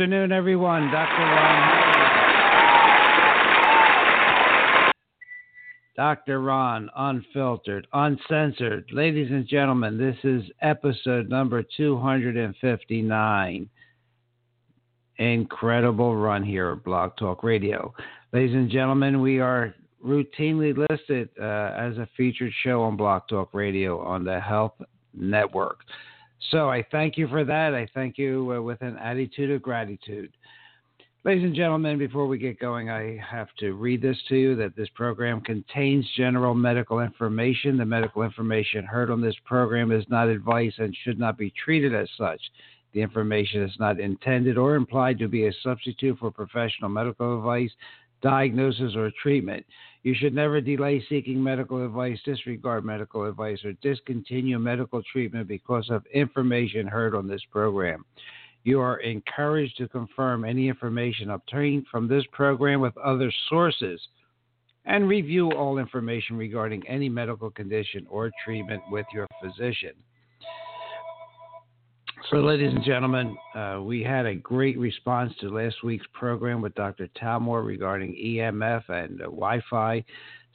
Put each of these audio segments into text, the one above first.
Good afternoon, everyone. Dr. Ron. Dr. Ron, unfiltered, uncensored. Ladies and gentlemen, this is episode number 259. Incredible run here at Blog Talk Radio. Ladies and gentlemen, we are routinely listed uh, as a featured show on Blog Talk Radio on the Health Network. So I thank you for that. I thank you uh, with an attitude of gratitude. Ladies and gentlemen, before we get going, I have to read this to you that this program contains general medical information. The medical information heard on this program is not advice and should not be treated as such. The information is not intended or implied to be a substitute for professional medical advice, diagnosis, or treatment. You should never delay seeking medical advice, disregard medical advice, or discontinue medical treatment because of information heard on this program. You are encouraged to confirm any information obtained from this program with other sources and review all information regarding any medical condition or treatment with your physician. So, ladies and gentlemen, uh, we had a great response to last week's program with Dr. Talmore regarding EMF and uh, Wi Fi.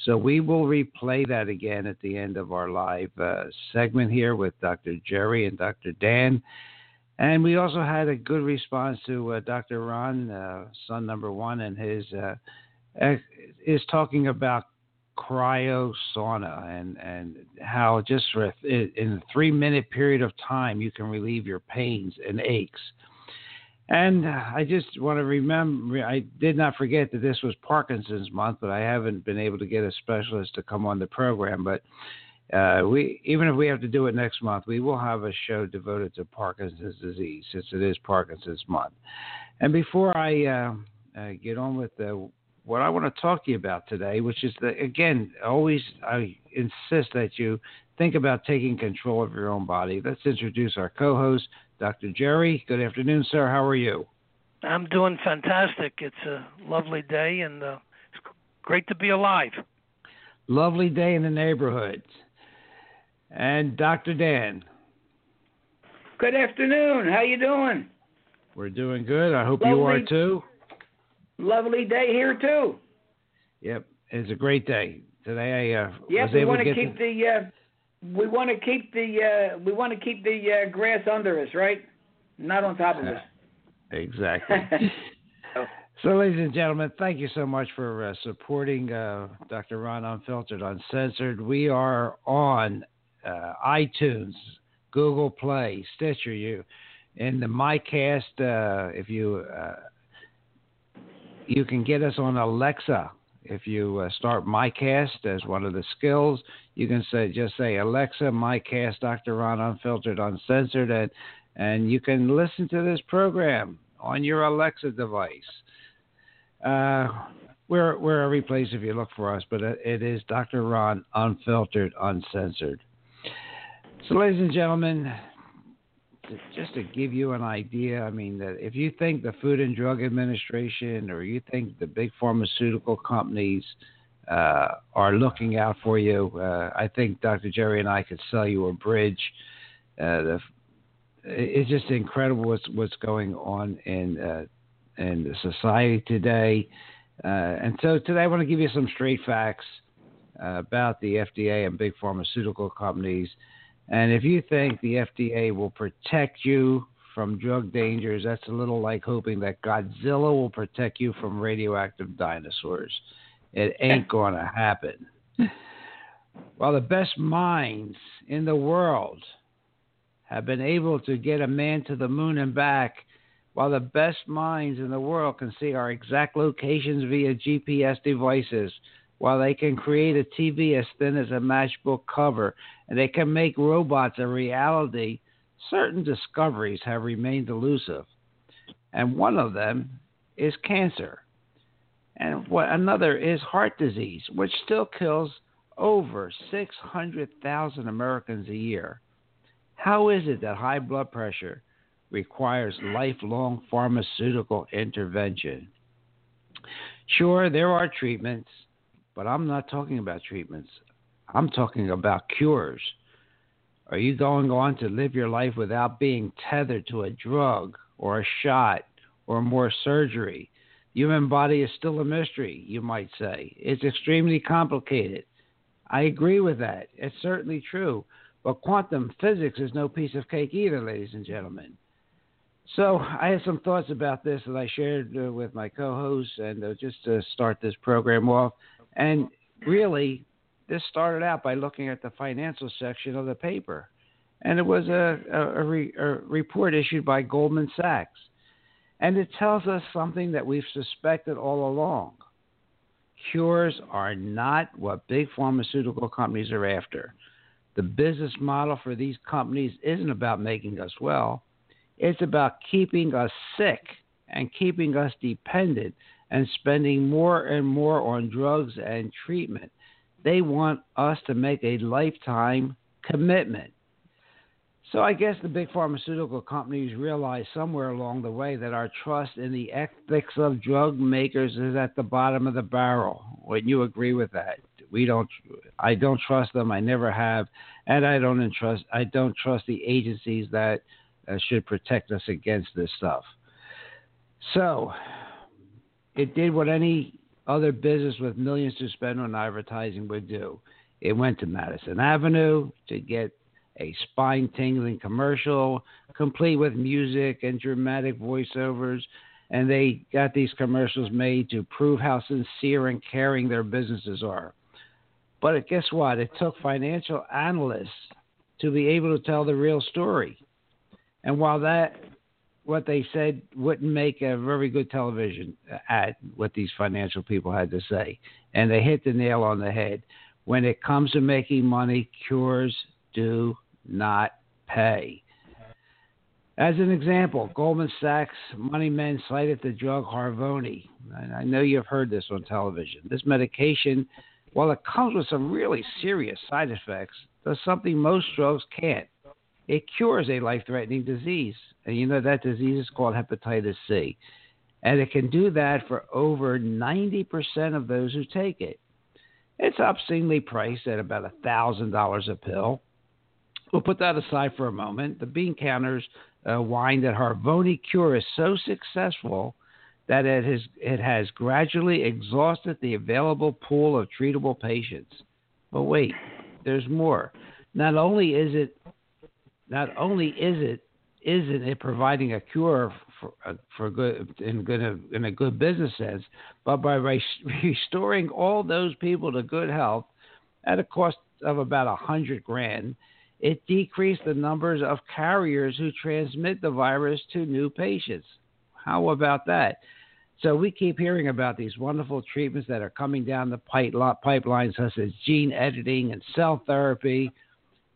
So, we will replay that again at the end of our live uh, segment here with Dr. Jerry and Dr. Dan. And we also had a good response to uh, Dr. Ron, uh, son number one, and his uh, is talking about cryo sauna and and how just in a three minute period of time you can relieve your pains and aches. And I just want to remember, I did not forget that this was Parkinson's month, but I haven't been able to get a specialist to come on the program. But uh, we even if we have to do it next month, we will have a show devoted to Parkinson's disease since it is Parkinson's month. And before I uh, uh, get on with the, what I want to talk to you about today, which is that again, always I insist that you think about taking control of your own body. Let's introduce our co-host, Dr. Jerry. Good afternoon, sir. How are you? I'm doing fantastic. It's a lovely day and uh, it's great to be alive. Lovely day in the neighborhood and Dr. Dan. Good afternoon. How you doing? We're doing good. I hope lovely, you are too. Lovely day here too. Yep, it's a great day today. I uh, yep, we want to keep the uh, we want to keep the uh, we want to keep the uh, grass under us, right? Not on top of us. exactly. So, ladies and gentlemen, thank you so much for uh, supporting uh, Dr. Ron Unfiltered Uncensored. We are on uh, iTunes, Google Play, Stitcher, you, and the MyCast. Uh, if you uh, you can get us on Alexa. If you uh, start MyCast as one of the skills, you can say just say Alexa, MyCast, Dr. Ron Unfiltered, Uncensored, and and you can listen to this program on your Alexa device. Uh, we're, we're every place if you look for us, but it is Dr. Ron Unfiltered, Uncensored. So, ladies and gentlemen, just to give you an idea, I mean, that if you think the Food and Drug Administration or you think the big pharmaceutical companies uh, are looking out for you, uh, I think Dr. Jerry and I could sell you a bridge. Uh, the, it's just incredible what's what's going on in uh, in society today. Uh, and so today I want to give you some straight facts uh, about the FDA and big pharmaceutical companies. And if you think the FDA will protect you from drug dangers, that's a little like hoping that Godzilla will protect you from radioactive dinosaurs. It ain't going to happen. While the best minds in the world have been able to get a man to the moon and back, while the best minds in the world can see our exact locations via GPS devices, while they can create a TV as thin as a matchbook cover and they can make robots a reality, certain discoveries have remained elusive. And one of them is cancer. And what another is heart disease, which still kills over 600,000 Americans a year. How is it that high blood pressure requires lifelong pharmaceutical intervention? Sure, there are treatments but I'm not talking about treatments. I'm talking about cures. Are you going on to live your life without being tethered to a drug or a shot or more surgery. The human body is still a mystery, you might say. It's extremely complicated. I agree with that. It's certainly true. But quantum physics is no piece of cake either, ladies and gentlemen. So I had some thoughts about this that I shared uh, with my co-hosts, and uh, just to start this program off. And really, this started out by looking at the financial section of the paper, and it was a, a, a, re, a report issued by Goldman Sachs, and it tells us something that we've suspected all along. Cures are not what big pharmaceutical companies are after. The business model for these companies isn't about making us well it's about keeping us sick and keeping us dependent and spending more and more on drugs and treatment. They want us to make a lifetime commitment. So I guess the big pharmaceutical companies realize somewhere along the way that our trust in the ethics of drug makers is at the bottom of the barrel. Wouldn't you agree with that? We don't. I don't trust them. I never have, and I don't trust. I don't trust the agencies that uh, should protect us against this stuff. So it did what any other business with millions to spend on advertising would do. It went to Madison Avenue to get a spine tingling commercial, complete with music and dramatic voiceovers. And they got these commercials made to prove how sincere and caring their businesses are. But guess what? It took financial analysts to be able to tell the real story. And while that what they said wouldn't make a very good television ad, what these financial people had to say, and they hit the nail on the head. When it comes to making money, cures do not pay. As an example, Goldman Sachs money men cited the drug Harvoni. I know you've heard this on television. This medication, while it comes with some really serious side effects, does something most drugs can't it cures a life threatening disease. And you know that disease is called hepatitis C. And it can do that for over 90% of those who take it. It's obscenely priced at about $1,000 a pill. We'll put that aside for a moment. The bean counters uh, whine that Harvoni cure is so successful that it has, it has gradually exhausted the available pool of treatable patients. But wait, there's more. Not only is it not only is it isn't it providing a cure for, uh, for good in good in a good business sense, but by restoring all those people to good health at a cost of about a hundred grand, it decreased the numbers of carriers who transmit the virus to new patients. How about that? So we keep hearing about these wonderful treatments that are coming down the pipeline, such as gene editing and cell therapy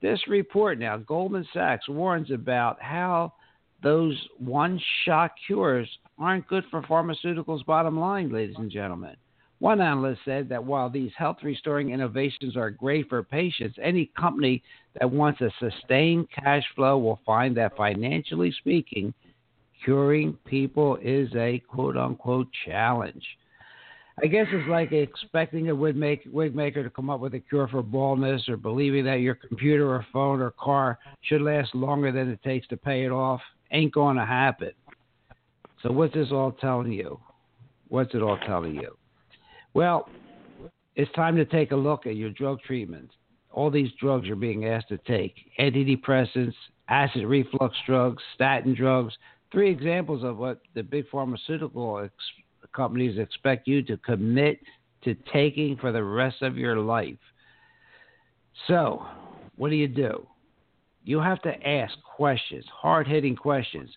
this report now, Goldman Sachs warns about how those one shot cures aren't good for pharmaceuticals' bottom line, ladies and gentlemen. One analyst said that while these health restoring innovations are great for patients, any company that wants a sustained cash flow will find that financially speaking, curing people is a quote unquote challenge. I guess it's like expecting a wig, make, wig maker to come up with a cure for baldness or believing that your computer or phone or car should last longer than it takes to pay it off. Ain't going to happen. So, what's this all telling you? What's it all telling you? Well, it's time to take a look at your drug treatments. All these drugs you're being asked to take antidepressants, acid reflux drugs, statin drugs. Three examples of what the big pharmaceutical companies expect you to commit to taking for the rest of your life. So, what do you do? You have to ask questions, hard hitting questions.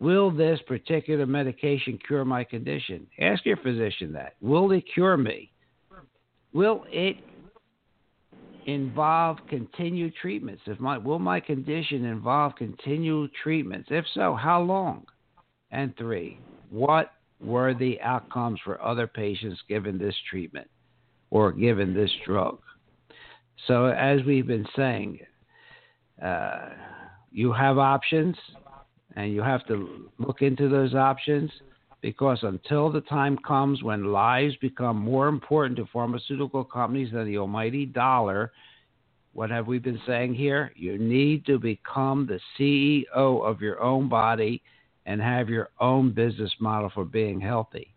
Will this particular medication cure my condition? Ask your physician that. Will it cure me? Will it involve continued treatments? If my will my condition involve continued treatments? If so, how long? And three, what were the outcomes for other patients given this treatment or given this drug. So, as we've been saying, uh, you have options and you have to look into those options because until the time comes when lives become more important to pharmaceutical companies than the almighty dollar, what have we been saying here? You need to become the CEO of your own body and have your own business model for being healthy.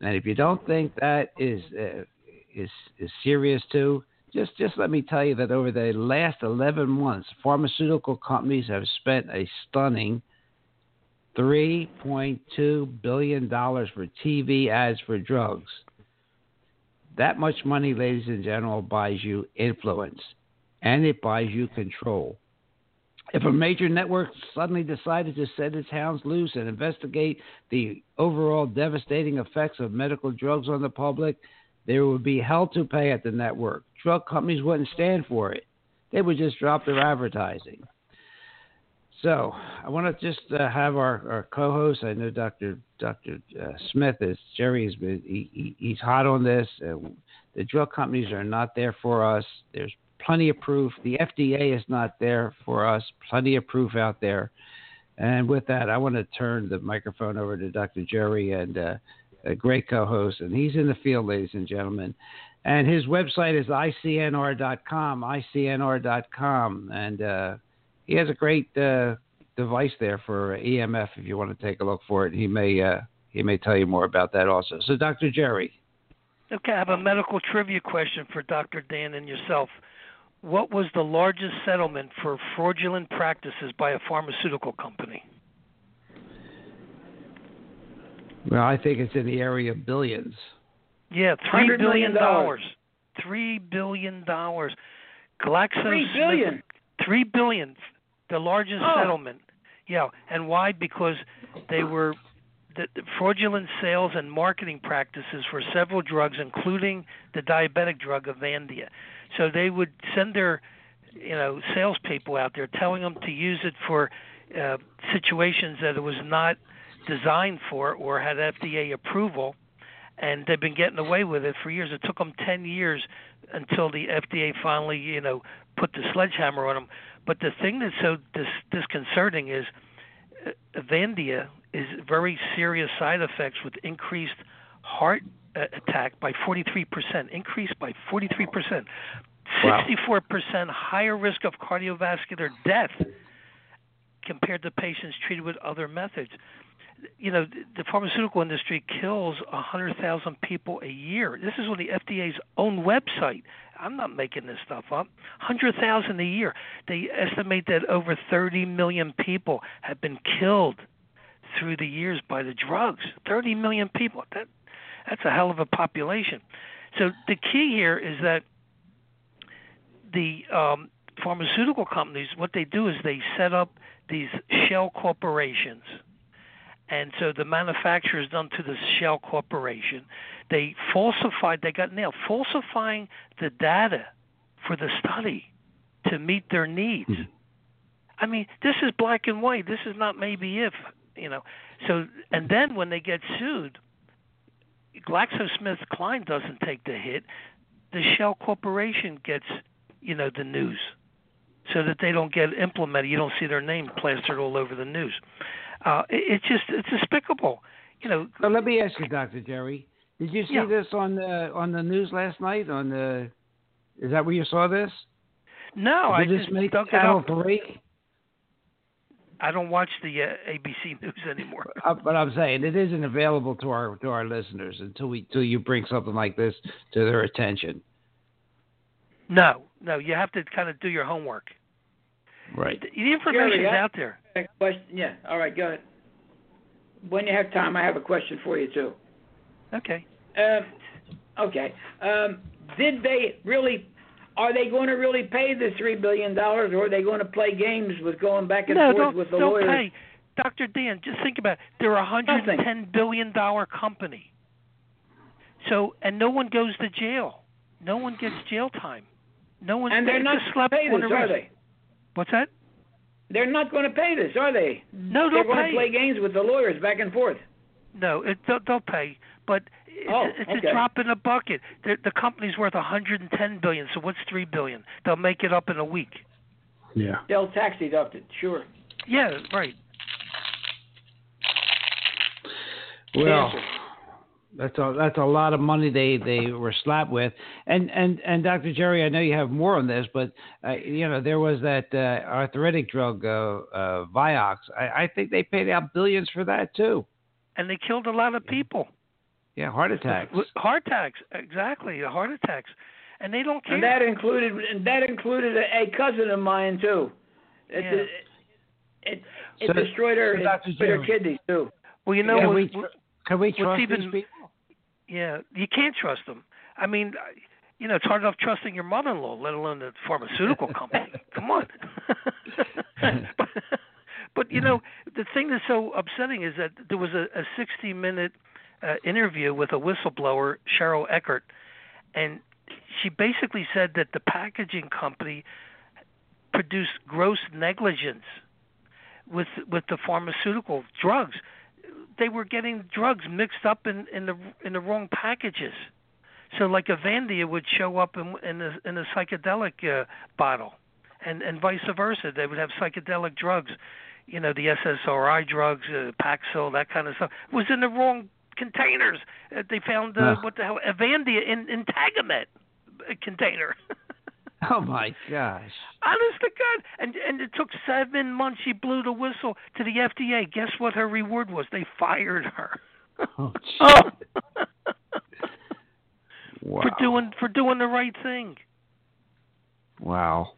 And if you don't think that is uh, is is serious too, just just let me tell you that over the last 11 months, pharmaceutical companies have spent a stunning 3.2 billion dollars for TV ads for drugs. That much money, ladies and gentlemen, buys you influence, and it buys you control. If a major network suddenly decided to set its hounds loose and investigate the overall devastating effects of medical drugs on the public, there would be hell to pay at the network. Drug companies wouldn't stand for it. They would just drop their advertising. So I want to just uh, have our, our co-host. I know Dr. Dr. Uh, Smith is Jerry he, he, he's hot on this. Uh, the drug companies are not there for us. There's plenty of proof. The FDA is not there for us. Plenty of proof out there. And with that, I want to turn the microphone over to Dr. Jerry and uh, a great co-host, and he's in the field, ladies and gentlemen. And his website is icnr.com, icnr.com, and uh, he has a great uh, device there for EMF if you want to take a look for it. He may uh, he may tell you more about that also. So, Dr. Jerry. Okay, I have a medical trivia question for Dr. Dan and yourself. What was the largest settlement for fraudulent practices by a pharmaceutical company? Well, I think it's in the area of billions. Yeah, three billion dollars. Three billion dollars. GlaxoSmithKline. Three billion. Three billion the largest oh. settlement. Yeah, and why? Because they were the, fraudulent sales and marketing practices for several drugs, including the diabetic drug Avandia. So they would send their, you know, salespeople out there telling them to use it for uh, situations that it was not designed for or had FDA approval, and they've been getting away with it for years. It took them 10 years until the FDA finally, you know, put the sledgehammer on them. But the thing that's so dis- disconcerting is uh, Avandia is very serious side effects with increased heart uh, attack by 43%, increased by 43%, wow. 64% higher risk of cardiovascular death compared to patients treated with other methods you know, the pharmaceutical industry kills 100,000 people a year. This is on the FDA's own website. I'm not making this stuff up. 100,000 a year. They estimate that over 30 million people have been killed through the years by the drugs. 30 million people. That that's a hell of a population. So the key here is that the um, pharmaceutical companies, what they do is they set up these shell corporations and so the manufacturer is done to the shell corporation. They falsified, they got nailed, falsifying the data for the study to meet their needs. Mm-hmm. I mean, this is black and white. This is not maybe if, you know. So, and then when they get sued, GlaxoSmithKline doesn't take the hit. The Shell Corporation gets, you know, the news, so that they don't get implemented. You don't see their name plastered all over the news. Uh, it, it's just it's despicable. You know. So let me ask you, Doctor Jerry. Did you see yeah. this on the on the news last night? On the is that where you saw this? No, Did I just make it up. Three? I don't watch the uh, ABC News anymore. Uh, but I'm saying it isn't available to our to our listeners until we until you bring something like this to their attention. No, no, you have to kind of do your homework. Right. The, the information is out there. Question? Yeah. All right. Go ahead. When you have time, I have a question for you too. Okay. Um, okay. Um, did they really? Are they going to really pay the three billion dollars, or are they going to play games with going back and no, forth don't, with the don't lawyers? Pay. Dr. Dan, just think about it. They're a hundred and ten billion dollar company. So and no one goes to jail. No one gets jail time. No one. And they're not slept on this, are they? What's that? They're not going to pay this, are they? No, they're going to play games with the lawyers back and forth. No, it, they'll, they'll pay, but oh, it's okay. a drop in the bucket. The, the company's worth 110 billion, so what's three billion? They'll make it up in a week. Yeah. They'll tax deduct it, sure. Yeah, right. Well, That's a that's a lot of money they, they were slapped with, and and and Dr. Jerry, I know you have more on this, but uh, you know there was that uh, arthritic drug uh, uh, Vioxx. I, I think they paid out billions for that too, and they killed a lot of people. Yeah, heart attacks. Heart attacks, exactly, heart attacks, and they don't care. And that included and that included a, a cousin of mine too. It, yeah. it, it, it so, destroyed her, so destroyed her kidneys too. Well, you know, can what, we, can we trust even, these people? Yeah, you can't trust them. I mean, you know, it's hard enough trusting your mother-in-law, let alone the pharmaceutical company. Come on. but, but you know, the thing that's so upsetting is that there was a, a 60-minute uh, interview with a whistleblower, Cheryl Eckard, and she basically said that the packaging company produced gross negligence with with the pharmaceutical drugs they were getting drugs mixed up in in the in the wrong packages. So like Avandia would show up in in a, in a psychedelic uh, bottle, and and vice versa. They would have psychedelic drugs, you know, the SSRI drugs, uh, Paxil, that kind of stuff was in the wrong containers. Uh, they found uh, what the hell Avandia in in Tagamet container. Oh my gosh! Honest to God, and and it took seven months. She blew the whistle to the FDA. Guess what her reward was? They fired her. Oh, oh. wow. For doing for doing the right thing. Wow.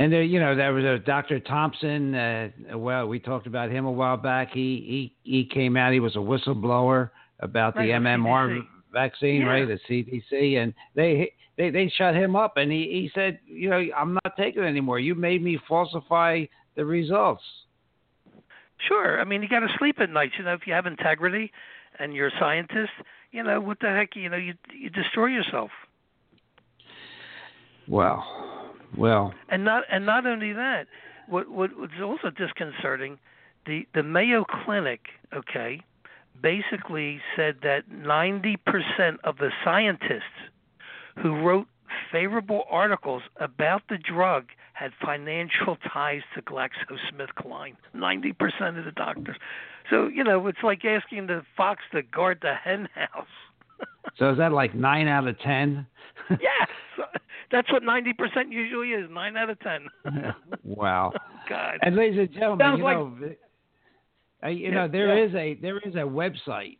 And there, you know, there was a Dr. Thompson. Uh, well, we talked about him a while back. He he he came out. He was a whistleblower about right, the MMR CDC. vaccine, yeah. right? The CDC, and they they they shut him up, and he he said, you know, I'm not taking it anymore. You made me falsify the results. Sure. I mean, you got to sleep at night. You know, if you have integrity and you're a scientist, you know, what the heck, you know, you you destroy yourself. Well, well. And not and not only that, what what was also disconcerting, the the Mayo Clinic, okay, basically said that 90% of the scientists who wrote favorable articles about the drug had financial ties to GlaxoSmithKline. 90% of the doctors. So, you know, it's like asking the fox to guard the hen house. so is that like 9 out of 10? yes. That's what 90% usually is, 9 out of 10. wow. Oh, God. And ladies and gentlemen, Sounds you like... know, uh, you Yeah, know there yeah. is a there is a website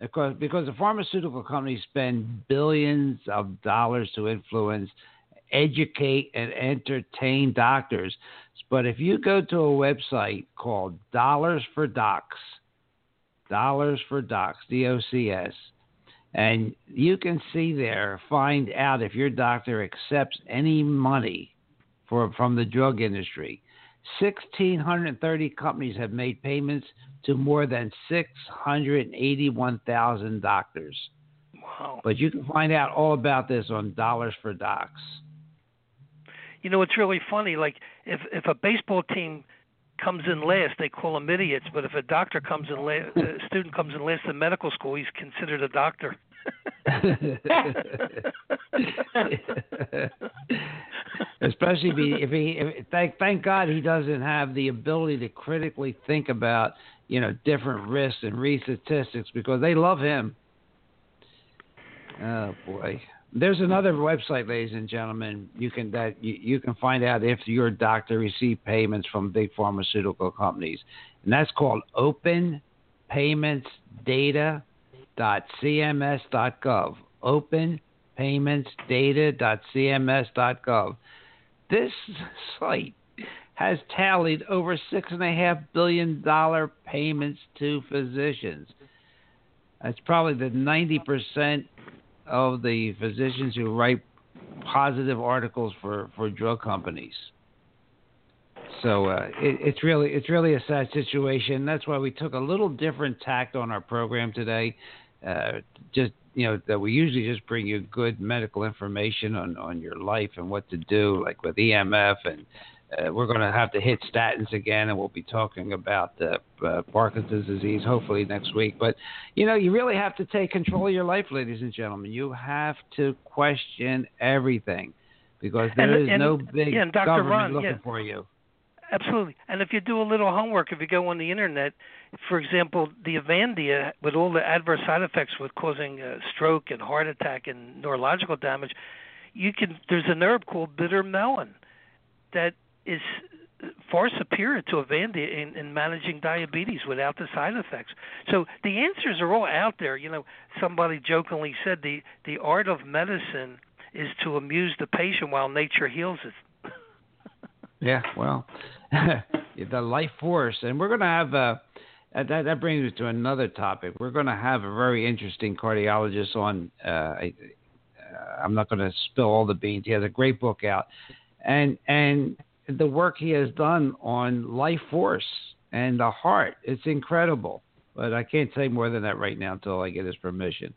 because because the pharmaceutical companies spend billions of dollars to influence, educate, and entertain doctors. But if you go to a website called Dollars for Docs, Dollars for Docs, D O C S, and you can see there, find out if your doctor accepts any money for from the drug industry. 1,630 companies have made payments to more than 681,000 doctors. Wow. But you can find out all about this on Dollars for Docs. You know, it's really funny. Like, if if a baseball team comes in last, they call them idiots. But if a doctor comes in last, a student comes in last in medical school, he's considered a doctor. Especially if he, if he if, thank thank God he doesn't have the ability to critically think about you know different risks and read statistics because they love him. Oh boy. There's another website, ladies and gentlemen, you can that you, you can find out if your doctor received payments from big pharmaceutical companies, and that's called openpaymentsdata.cms.gov. Openpaymentsdata.cms.gov. This site has tallied over six and a half billion dollar payments to physicians. That's probably the ninety percent of the physicians who write positive articles for, for drug companies. So uh, it, it's really it's really a sad situation. That's why we took a little different tact on our program today. Uh, just you know that we usually just bring you good medical information on, on your life and what to do, like with EMF and uh, we're going to have to hit statins again, and we'll be talking about uh, uh, Parkinson's disease hopefully next week. But you know, you really have to take control of your life, ladies and gentlemen. You have to question everything because there And- is and- no big yeah, and Dr. government Ron, looking yeah. for you. Absolutely. And if you do a little homework, if you go on the internet, for example, the Avandia, with all the adverse side effects with causing uh, stroke and heart attack and neurological damage, you can. There's an herb called bitter melon that is far superior to Avandia in, in managing diabetes without the side effects. So the answers are all out there. You know, somebody jokingly said the the art of medicine is to amuse the patient while nature heals it. yeah, well, the life force, and we're going to have a. Uh, that, that brings us to another topic. We're going to have a very interesting cardiologist on. Uh, I, I'm not going to spill all the beans. He has a great book out, and and the work he has done on life force and the heart. It's incredible. But I can't say more than that right now until I get his permission,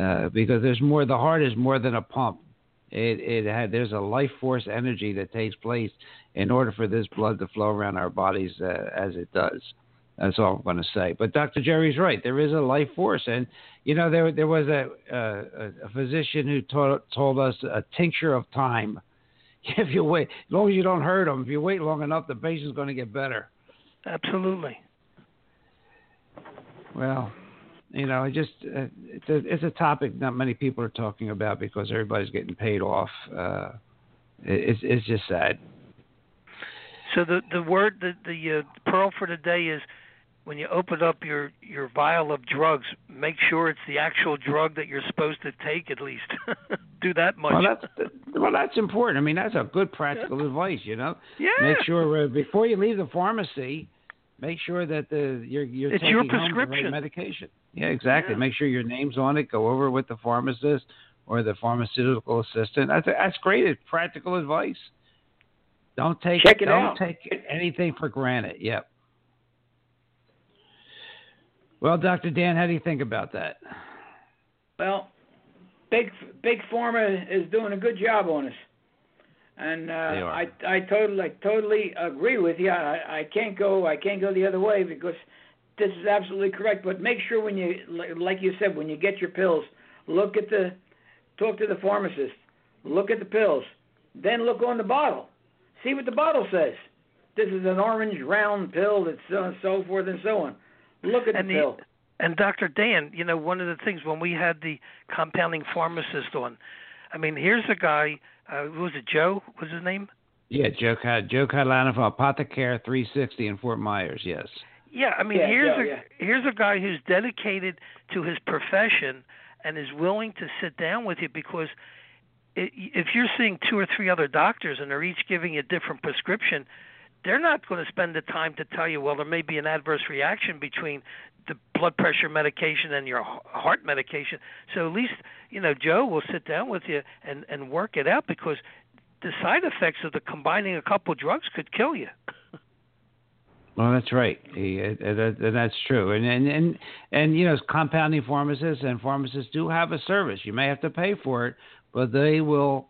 uh, because there's more. The heart is more than a pump. It it had there's a life force energy that takes place in order for this blood to flow around our bodies uh, as it does. That's all I'm going to say. But Dr. Jerry's right. There is a life force, and you know there there was a a, a physician who told told us a tincture of time if you wait, as long as you don't hurt them, if you wait long enough, the patient's going to get better. Absolutely. Well, you know, it just uh, it's, a, it's a topic not many people are talking about because everybody's getting paid off. Uh, it's it's just sad. So the the word the the uh, pearl for today is when you open up your your vial of drugs, make sure it's the actual drug that you're supposed to take. At least do that much. Well, that's well, that's important. I mean, that's a good practical yeah. advice. You know, yeah. Make sure uh, before you leave the pharmacy, make sure that the you're you're it's taking your prescription right medication. Yeah, exactly. Yeah. Make sure your name's on it. Go over with the pharmacist or the pharmaceutical assistant. That's that's great. It's practical advice. Don't take Check it don't out. take anything for granted. Yep. Well, Dr. Dan, how do you think about that? Well, big big pharma is doing a good job on us, and uh, I I totally I totally agree with you. I, I can't go I can't go the other way because this is absolutely correct. But make sure when you like you said when you get your pills, look at the talk to the pharmacist, look at the pills, then look on the bottle, see what the bottle says. This is an orange round pill that's so and so forth and so on Look at and the bill. And Dr. Dan, you know, one of the things when we had the compounding pharmacist on, I mean, here's a guy. Uh, was it Joe? Was his name? Yeah, Joe Joe Catalano from Apothecare 360 in Fort Myers. Yes. Yeah, I mean, yeah, here's Joe, a yeah. here's a guy who's dedicated to his profession and is willing to sit down with you because it, if you're seeing two or three other doctors and they're each giving you a different prescription, they're not going to spend the time to tell you, well, there may be an adverse reaction between the blood pressure medication and your heart medication. So at least, you know, Joe will sit down with you and and work it out because the side effects of the combining a couple of drugs could kill you. Well, that's right, and that's true. And and and and you know, compounding pharmacists and pharmacists do have a service. You may have to pay for it, but they will,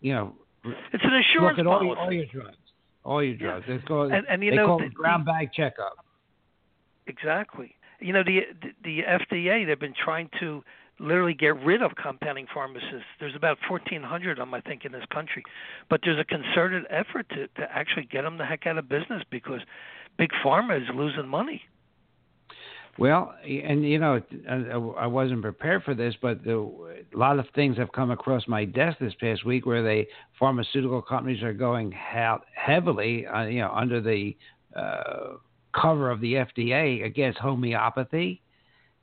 you know, it's an insurance look at policy. all, all your drugs all your drugs. It's called, and, and you they know, call the, it brown bag checkup. Exactly. You know, the, the the FDA they've been trying to literally get rid of compounding pharmacists. There's about 1,400 of them, I think, in this country. But there's a concerted effort to to actually get them the heck out of business because big pharma is losing money. Well, and you know, I wasn't prepared for this, but the, a lot of things have come across my desk this past week where the pharmaceutical companies are going heavily, uh, you know, under the uh, cover of the FDA against homeopathy,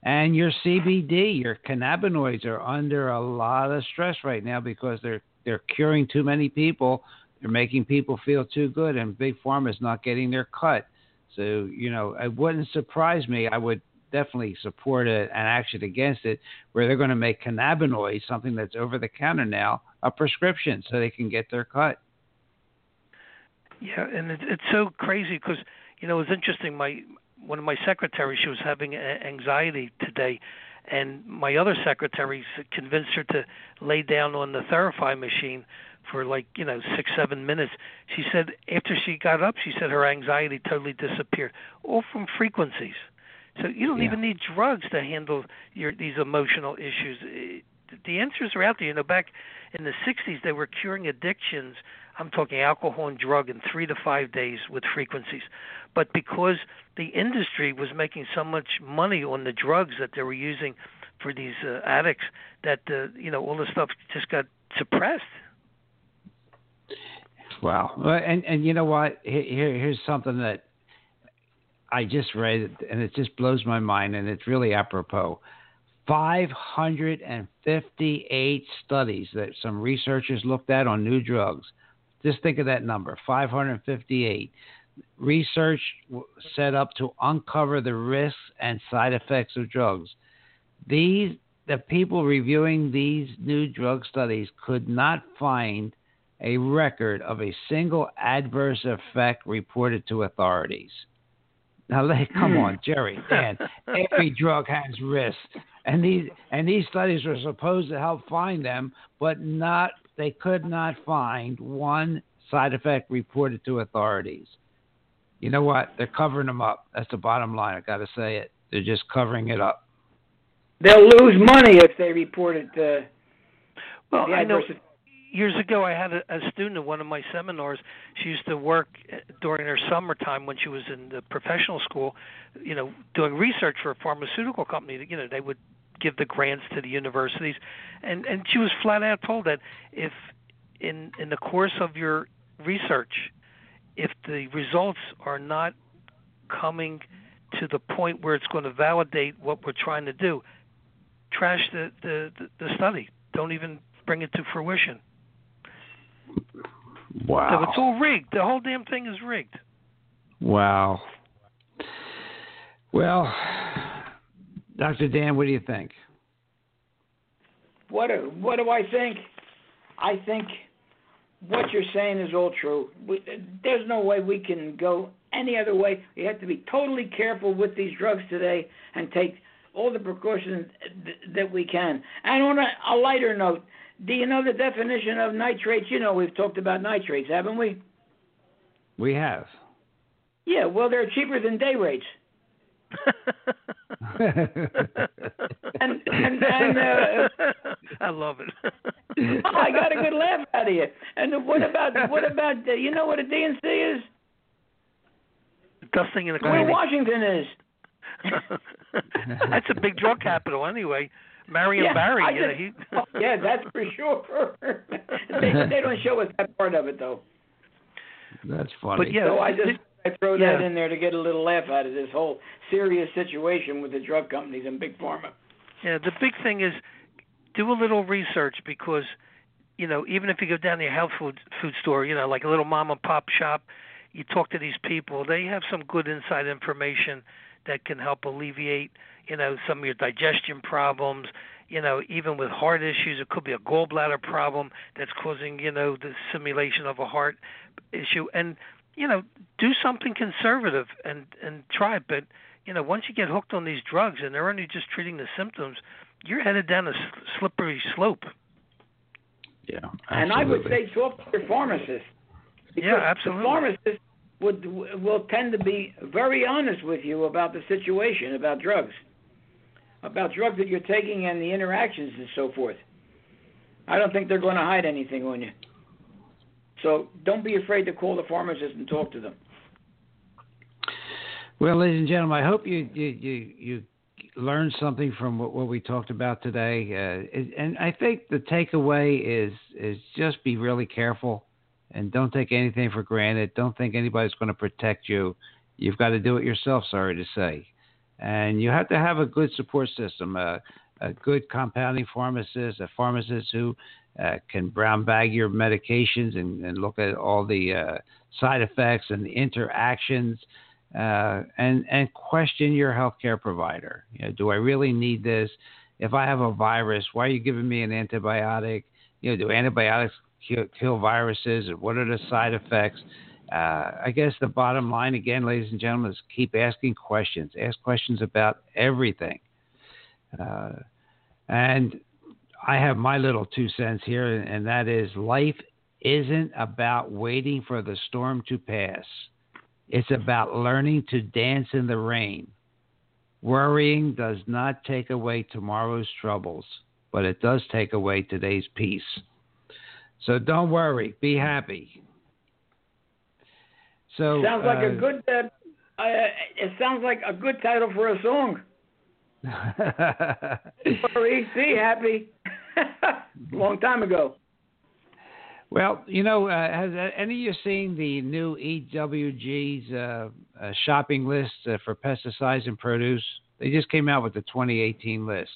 and your CBD, your cannabinoids are under a lot of stress right now because they're they're curing too many people. They're making people feel too good, and big pharma is not getting their cut. So, you know, it wouldn't surprise me. I would definitely support it an action against it where they're going to make cannabinoids, something that's over the counter now, a prescription so they can get their cut. Yeah, and it's, it's so crazy because, you know, it was interesting. My one of my secretaries, she was having anxiety today, and my other secretary convinced her to lay down on the Therify machine for like you know six seven minutes she said after she got up she said her anxiety totally disappeared all from frequencies so you don't yeah. even need drugs to handle your these emotional issues the answers are out there you know back in the 60s they were curing addictions I'm talking alcohol and drug in three to five days with frequencies. But because the industry was making so much money on the drugs that they were using for these uh, addicts, that uh, you know all the stuff just got suppressed. Wow, and and you know what? Here, here's something that I just read, and it just blows my mind, and it's really apropos. 558 studies that some researchers looked at on new drugs. Just think of that number 558. Research set up to uncover the risks and side effects of drugs. These the people reviewing these new drug studies could not find a record of a single adverse effect reported to authorities. Now, come on, Jerry, Dan. Every drug has risks, and these and these studies were supposed to help find them, but not. They could not find one side effect reported to authorities. You know what? They're covering them up. That's the bottom line. I got to say it. They're just covering it up. They'll lose money if they report it. Uh, well, I know years ago I had a, a student at one of my seminars. She used to work uh, during her summertime when she was in the professional school, you know, doing research for a pharmaceutical company. You know, they would give the grants to the universities, and and she was flat out told that if in in the course of your research, if the results are not coming to the point where it's going to validate what we're trying to do, trash the the, the study. Don't even bring it to fruition. Wow. So it's all rigged. The whole damn thing is rigged. Wow. Well, Dr. Dan, what do you think? What do, what do I think? I think what you're saying is all true. We, there's no way we can go any other way. We have to be totally careful with these drugs today and take all the precautions th- that we can. And on a, a lighter note, do you know the definition of nitrates? You know, we've talked about nitrates, haven't we? We have. Yeah, well, they're cheaper than day rates. and and, and uh, I love it. I got a good laugh out of you. And what about what about uh, you know what a DNC is? Dusting in the corner. Where Washington is. That's a big drug capital, anyway. Marion yeah, Barry, I you just, know, he... Oh, yeah, that's for sure. they, they don't show us that part of it though. That's funny. But yeah, so I just I throw yeah. that in there to get a little laugh out of this whole serious situation with the drug companies and big pharma. Yeah, the big thing is do a little research because you know even if you go down to your health food food store, you know like a little mom and pop shop, you talk to these people, they have some good inside information that can help alleviate you know some of your digestion problems you know even with heart issues. It could be a gallbladder problem that's causing you know the simulation of a heart issue. And you know do something conservative and and try it. But you know once you get hooked on these drugs and they're only just treating the symptoms you're headed down a slippery slope. Yeah absolutely. and i would say talk to your pharmacist. Yeah absolutely the pharmacist would will tend to be very honest with you about the situation about drugs about drugs that you're taking and the interactions and so forth. I don't think they're going to hide anything on you. So don't be afraid to call the pharmacist and talk to them. Well, ladies and gentlemen, I hope you you you, you learned something from what, what we talked about today, uh, and I think the takeaway is is just be really careful and don't take anything for granted. Don't think anybody's going to protect you. You've got to do it yourself. Sorry to say. And you have to have a good support system, a, a good compounding pharmacist, a pharmacist who uh, can brown bag your medications and, and look at all the uh, side effects and the interactions. Uh, and and question your healthcare provider. You know, do I really need this? If I have a virus, why are you giving me an antibiotic? You know, do antibiotics kill, kill viruses? And what are the side effects? uh, I guess the bottom line, again, ladies and gentlemen, is keep asking questions. Ask questions about everything. Uh, and I have my little two cents here, and that is life isn't about waiting for the storm to pass, it's about learning to dance in the rain. Worrying does not take away tomorrow's troubles, but it does take away today's peace. So don't worry. Be happy. So sounds like uh, a good. Uh, uh, it sounds like a good title for a song. worry, be happy. Long time ago. Well, you know, uh, has any of you seen the new EWG's uh, uh, shopping list uh, for pesticides and produce? They just came out with the 2018 list.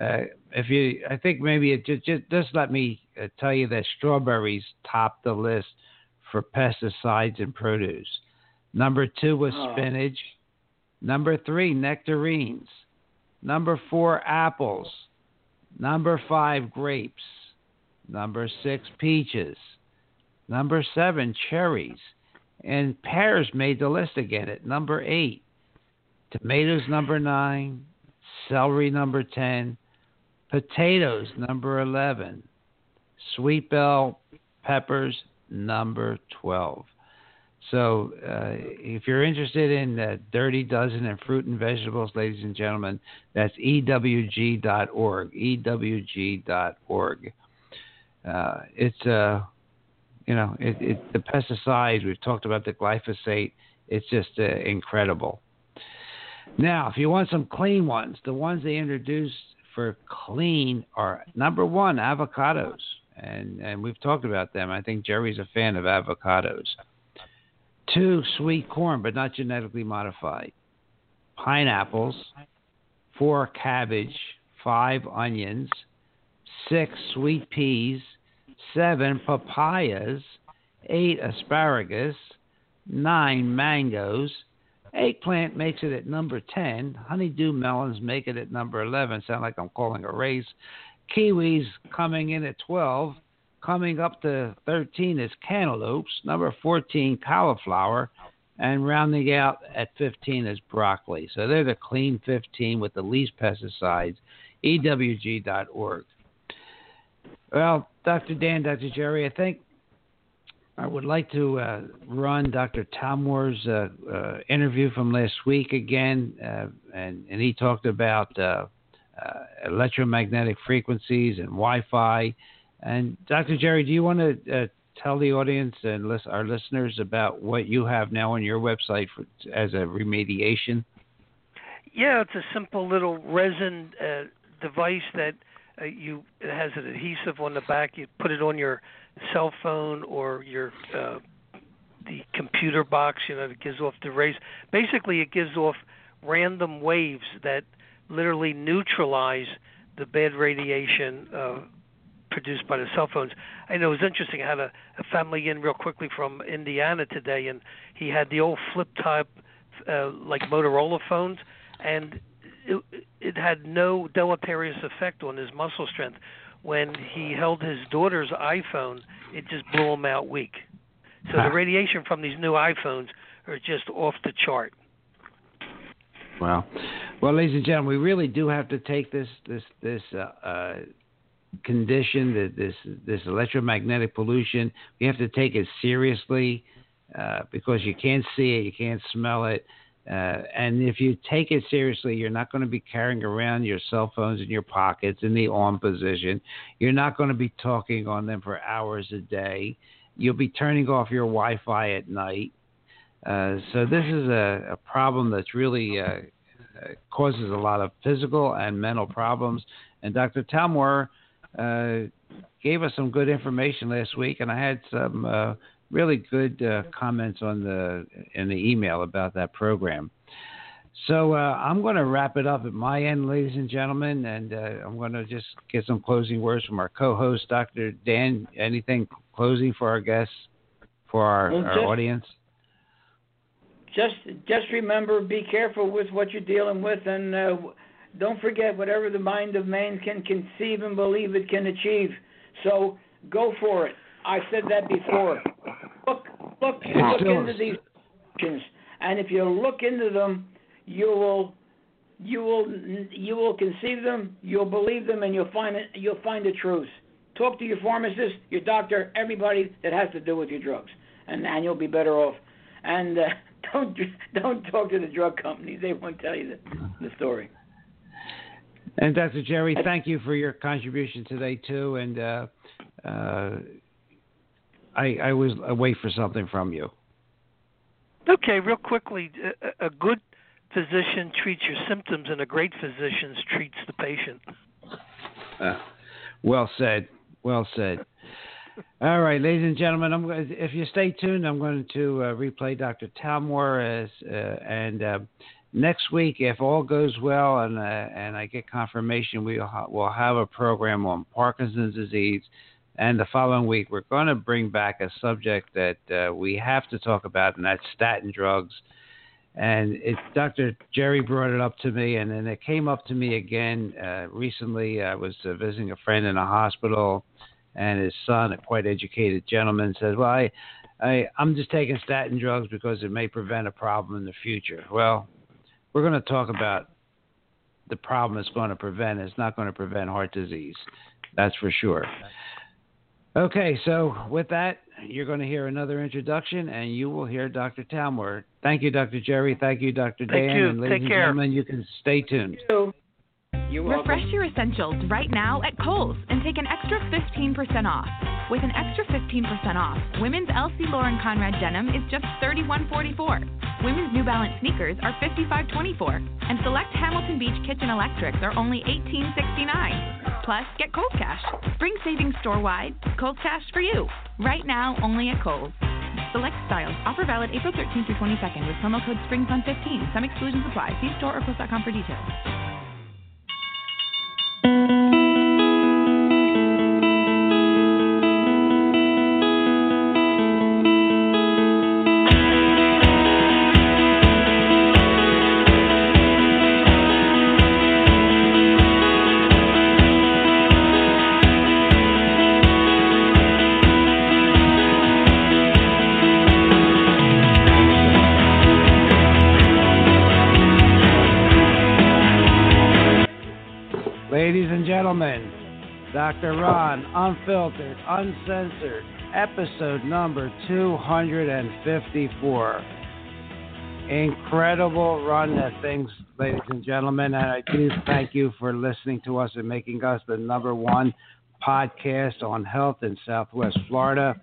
Uh, if you, I think maybe it just just, just let me uh, tell you that strawberries top the list for pesticides and produce. Number two was oh. spinach. Number three, nectarines. Number four, apples. Number five, grapes. Number six, peaches. Number seven, cherries. And pears made the list again at number eight. Tomatoes, number nine. Celery, number 10. Potatoes, number 11. Sweet bell peppers, number 12. So, uh, if you're interested in the Dirty Dozen and fruit and vegetables, ladies and gentlemen, that's ewg.org. ewg.org. Uh, it's uh, you know, it, it, the pesticides. We've talked about the glyphosate. It's just uh, incredible. Now, if you want some clean ones, the ones they introduced for clean are number one avocados, and and we've talked about them. I think Jerry's a fan of avocados. Two sweet corn, but not genetically modified. Pineapples. Four cabbage. Five onions. Six sweet peas seven papayas, eight asparagus, nine mangoes. Eggplant makes it at number 10. Honeydew melons make it at number 11. Sound like I'm calling a race. Kiwis coming in at 12. Coming up to 13 is cantaloupes. Number 14, cauliflower. And rounding out at 15 is broccoli. So they're the clean 15 with the least pesticides. EWG.org. Well, Dr. Dan, Dr. Jerry, I think I would like to uh, run Dr. Talmore's uh, uh, interview from last week again, uh, and, and he talked about uh, uh, electromagnetic frequencies and Wi-Fi. And Dr. Jerry, do you want to tell the audience and list, our listeners about what you have now on your website for, as a remediation? Yeah, it's a simple little resin device that – you it has an adhesive on the back. You put it on your cell phone or your uh, the computer box. You know, it gives off the rays. Basically, it gives off random waves that literally neutralize the bad radiation uh, produced by the cell phones. I know it was interesting. I had a, a family in real quickly from Indiana today, and he had the old flip type, uh, like Motorola phones, and it, it had no deleterious effect on his muscle strength. When he held his daughter's iPhone, it just blew him out weak. So the radiation from these new iPhones are just off the chart. Wow. Well, ladies and gentlemen, we really do have to take this this this uh, uh, condition, this this electromagnetic pollution. We have to take it seriously uh, because you can't see it, you can't smell it. Uh, and if you take it seriously, you're not going to be carrying around your cell phones in your pockets in the on position. You're not going to be talking on them for hours a day. You'll be turning off your Wi Fi at night. Uh, so, this is a, a problem that's really uh, uh causes a lot of physical and mental problems. And Dr. Talmore uh, gave us some good information last week, and I had some uh, really good uh, comments on the in the email about that program. So uh, I'm going to wrap it up at my end, ladies and gentlemen, and uh, I'm going to just get some closing words from our co-host, Dr. Dan. Anything closing for our guests, for our, well, our audience? Just, just remember, be careful with what you're dealing with, and uh, don't forget, whatever the mind of man can conceive and believe it can achieve. So go for it. I said that before. Look, look, into these questions, and if you look into them, you will, you will, you will conceive them, you'll believe them, and you'll find it. You'll find the truth. Talk to your pharmacist, your doctor, everybody that has to do with your drugs, and and you'll be better off. And uh, don't don't talk to the drug companies; they won't tell you the, the story. And Dr. Jerry, thank you for your contribution today too. And uh, uh, I, I was away for something from you. Okay, real quickly, a, a good physician treats your symptoms, and a great physician treats the patient. Uh, well said. Well said. All right, ladies and gentlemen, I'm if you stay tuned, I'm going to uh, replay Dr. Talmore as, uh, and uh, next week, if all goes well and uh, and I get confirmation, we'll ha- we'll have a program on Parkinson's disease. And the following week, we're going to bring back a subject that uh, we have to talk about, and that's statin drugs. And it, Dr. Jerry brought it up to me, and then it came up to me again uh, recently. I was uh, visiting a friend in a hospital, and his son, a quite educated gentleman, says, "Well, I, I, I'm just taking statin drugs because it may prevent a problem in the future." Well, we're going to talk about the problem it's going to prevent. It's not going to prevent heart disease, that's for sure. Okay, so with that, you're going to hear another introduction, and you will hear Dr. Talmore. Thank you, Dr. Jerry. Thank you, Dr. Thank Dan. You. And ladies Take and care. gentlemen, you can stay tuned. You're Refresh your essentials right now at Kohl's and take an extra 15% off. With an extra 15% off, women's LC Lauren Conrad denim is just $31.44. Women's New Balance sneakers are $55.24, and select Hamilton Beach kitchen electrics are only $18.69. Plus, get Kohl's Cash. Spring savings store-wide, Kohl's Cash for you. Right now, only at Kohl's. Select styles. Offer valid April 13th through 22nd with promo code SPRINGFUN15. Some exclusions apply. See store or Kohl's.com for details. Dr. Ron, unfiltered, uncensored, episode number 254. Incredible run of things, ladies and gentlemen, and I do thank you for listening to us and making us the number one podcast on health in Southwest Florida.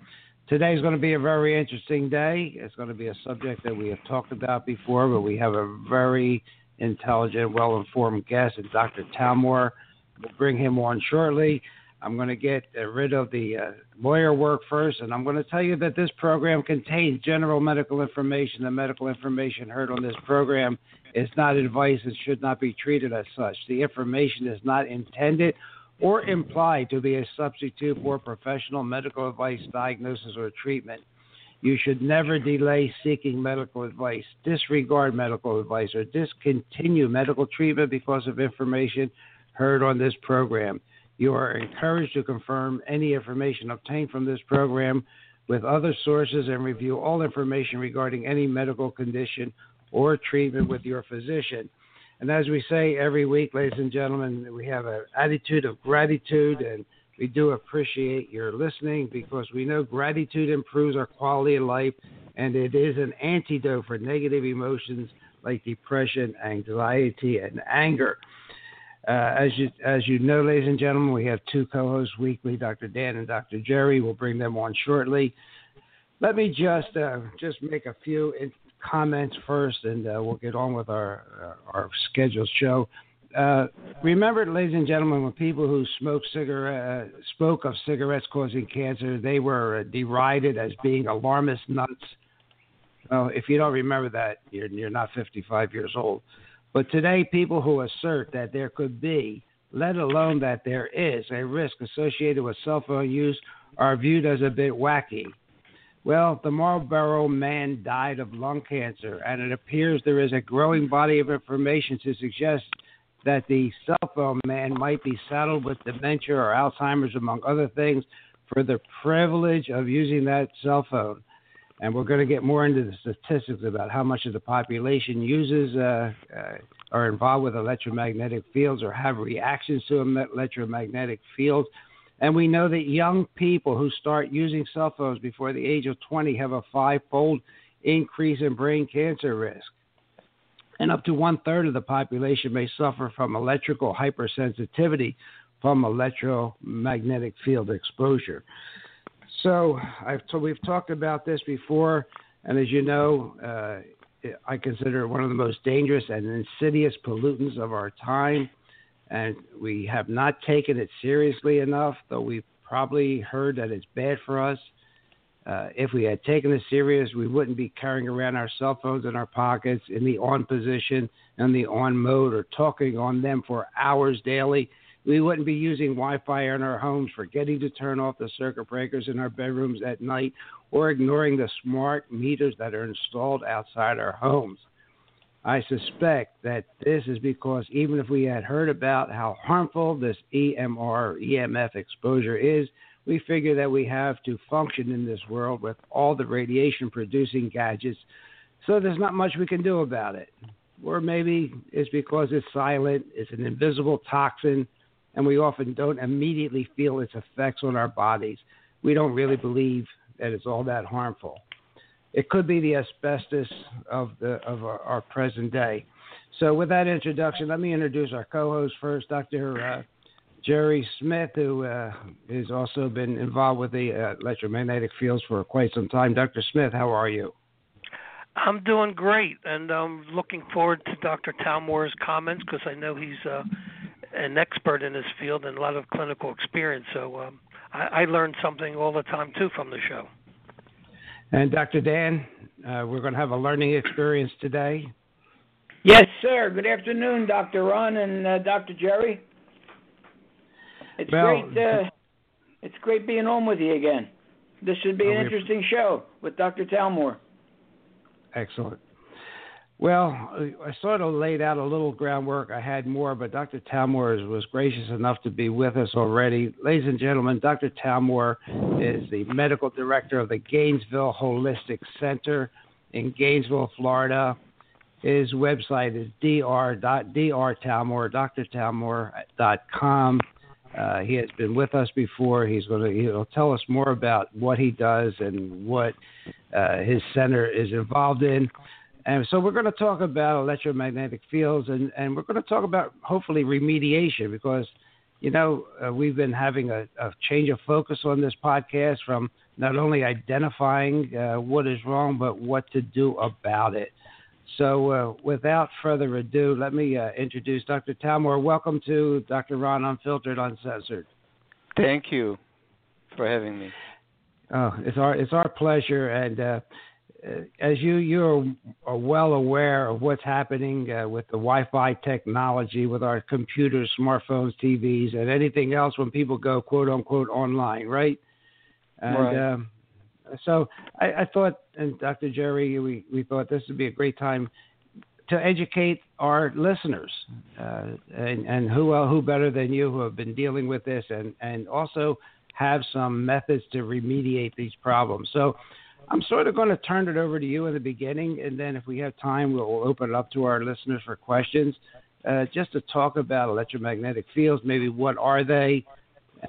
Today's going to be a very interesting day. It's going to be a subject that we have talked about before, but we have a very intelligent, well informed guest, and Dr. Talmore. We'll bring him on shortly. I'm going to get uh, rid of the uh, lawyer work first, and I'm going to tell you that this program contains general medical information. The medical information heard on this program is not advice and should not be treated as such. The information is not intended or implied to be a substitute for professional medical advice, diagnosis, or treatment. You should never delay seeking medical advice, disregard medical advice, or discontinue medical treatment because of information heard on this program. You are encouraged to confirm any information obtained from this program with other sources and review all information regarding any medical condition or treatment with your physician. And as we say every week, ladies and gentlemen, we have an attitude of gratitude and we do appreciate your listening because we know gratitude improves our quality of life and it is an antidote for negative emotions like depression, anxiety, and anger. Uh, as you as you know, ladies and gentlemen, we have two co-hosts weekly, Dr. Dan and Dr. Jerry. We'll bring them on shortly. Let me just uh, just make a few comments first, and uh, we'll get on with our uh, our scheduled show. Uh, remember, ladies and gentlemen, when people who smoke cigarette uh, spoke of cigarettes causing cancer, they were derided as being alarmist nuts. Well, if you don't remember that, you're, you're not 55 years old. But today, people who assert that there could be, let alone that there is, a risk associated with cell phone use are viewed as a bit wacky. Well, the Marlboro man died of lung cancer, and it appears there is a growing body of information to suggest that the cell phone man might be saddled with dementia or Alzheimer's, among other things, for the privilege of using that cell phone. And we're going to get more into the statistics about how much of the population uses, uh, uh, are involved with electromagnetic fields or have reactions to electromagnetic fields. And we know that young people who start using cell phones before the age of 20 have a five fold increase in brain cancer risk. and up to one third of the population may suffer from electrical hypersensitivity from electromagnetic field exposure. So I've t- we've talked about this before, and as you know, uh, I consider it one of the most dangerous and insidious pollutants of our time, and we have not taken it seriously enough, though we've probably heard that it's bad for us. Uh, if we had taken it serious, we wouldn't be carrying around our cell phones in our pockets in the on position and the on mode or talking on them for hours daily. We wouldn't be using Wi Fi in our homes, forgetting to turn off the circuit breakers in our bedrooms at night, or ignoring the smart meters that are installed outside our homes. I suspect that this is because even if we had heard about how harmful this EMR EMF exposure is, we figure that we have to function in this world with all the radiation producing gadgets, so there's not much we can do about it. Or maybe it's because it's silent, it's an invisible toxin, and we often don't immediately feel its effects on our bodies. We don't really believe that it's all that harmful. It could be the asbestos of the of our, our present day. So, with that introduction, let me introduce our co-host first, Dr. Uh, Jerry Smith, who uh, has also been involved with the uh, electromagnetic fields for quite some time. Dr. Smith, how are you? I'm doing great, and I'm looking forward to Dr. Talmore's comments because I know he's uh, an expert in this field and a lot of clinical experience. So um, I, I learn something all the time too from the show. And Dr. Dan, uh, we're going to have a learning experience today. Yes, sir. Good afternoon, Dr. Ron and uh, Dr. Jerry. It's well, great. Uh, it's great being on with you again. This should be an interesting show with Dr. Talmore. Excellent. Well, I sort of laid out a little groundwork. I had more, but Dr. Talmore was gracious enough to be with us already. Ladies and gentlemen, Dr. Talmore is the medical director of the Gainesville Holistic Center in Gainesville, Florida. His website is dr.drtalmore. Uh, he has been with us before. He's going to he'll tell us more about what he does and what uh, his center is involved in. And so we're going to talk about electromagnetic fields, and, and we're going to talk about hopefully remediation because, you know, uh, we've been having a, a, change of focus on this podcast from not only identifying uh, what is wrong, but what to do about it. So uh, without further ado, let me uh, introduce Dr. Talmore. Welcome to Dr. Ron Unfiltered Uncensored. Thank you for having me. Oh, it's our it's our pleasure, and uh, as you you are well aware of what's happening uh, with the Wi-Fi technology, with our computers, smartphones, TVs, and anything else when people go quote unquote online, right? And right. Um, so I, I, thought, and Dr. Jerry, we, we thought this would be a great time to educate our listeners, uh, and, and who who better than you who have been dealing with this, and and also have some methods to remediate these problems. So I'm sort of going to turn it over to you in the beginning, and then if we have time, we'll open it up to our listeners for questions, uh, just to talk about electromagnetic fields. Maybe what are they,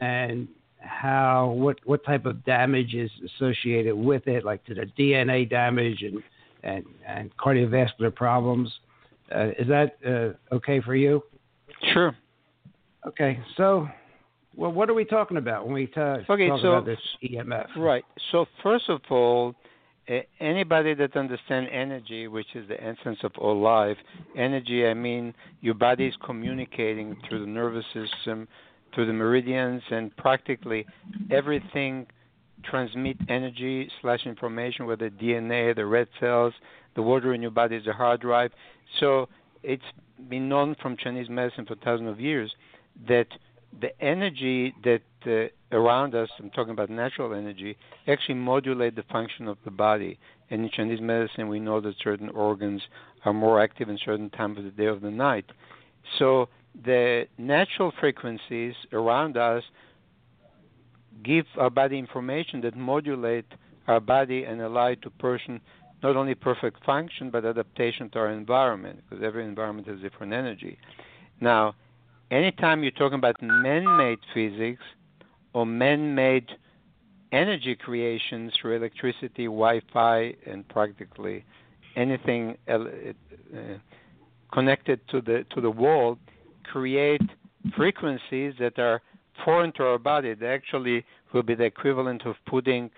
and how what what type of damage is associated with it, like to the DNA damage and and, and cardiovascular problems. Uh, is that uh, okay for you? Sure. Okay, so well, what are we talking about when we t- okay, talk so, about this EMF? Right. So first of all, anybody that understands energy, which is the essence of all life, energy, I mean your body is communicating through the nervous system, through the meridians, and practically everything transmit energy slash information, whether DNA, the red cells, the water in your body is a hard drive. So it's been known from Chinese medicine for thousands of years that the energy that uh, around us, I'm talking about natural energy, actually modulate the function of the body. And in Chinese medicine, we know that certain organs are more active in certain times of the day or the night. So the natural frequencies around us give our body information that modulate our body and allow it to person not only perfect function but adaptation to our environment because every environment has different energy. Now, anytime you're talking about man-made physics or man-made energy creations through electricity, Wi-Fi, and practically anything uh, connected to the to the world, create frequencies that are foreign to our body. They actually will be the equivalent of putting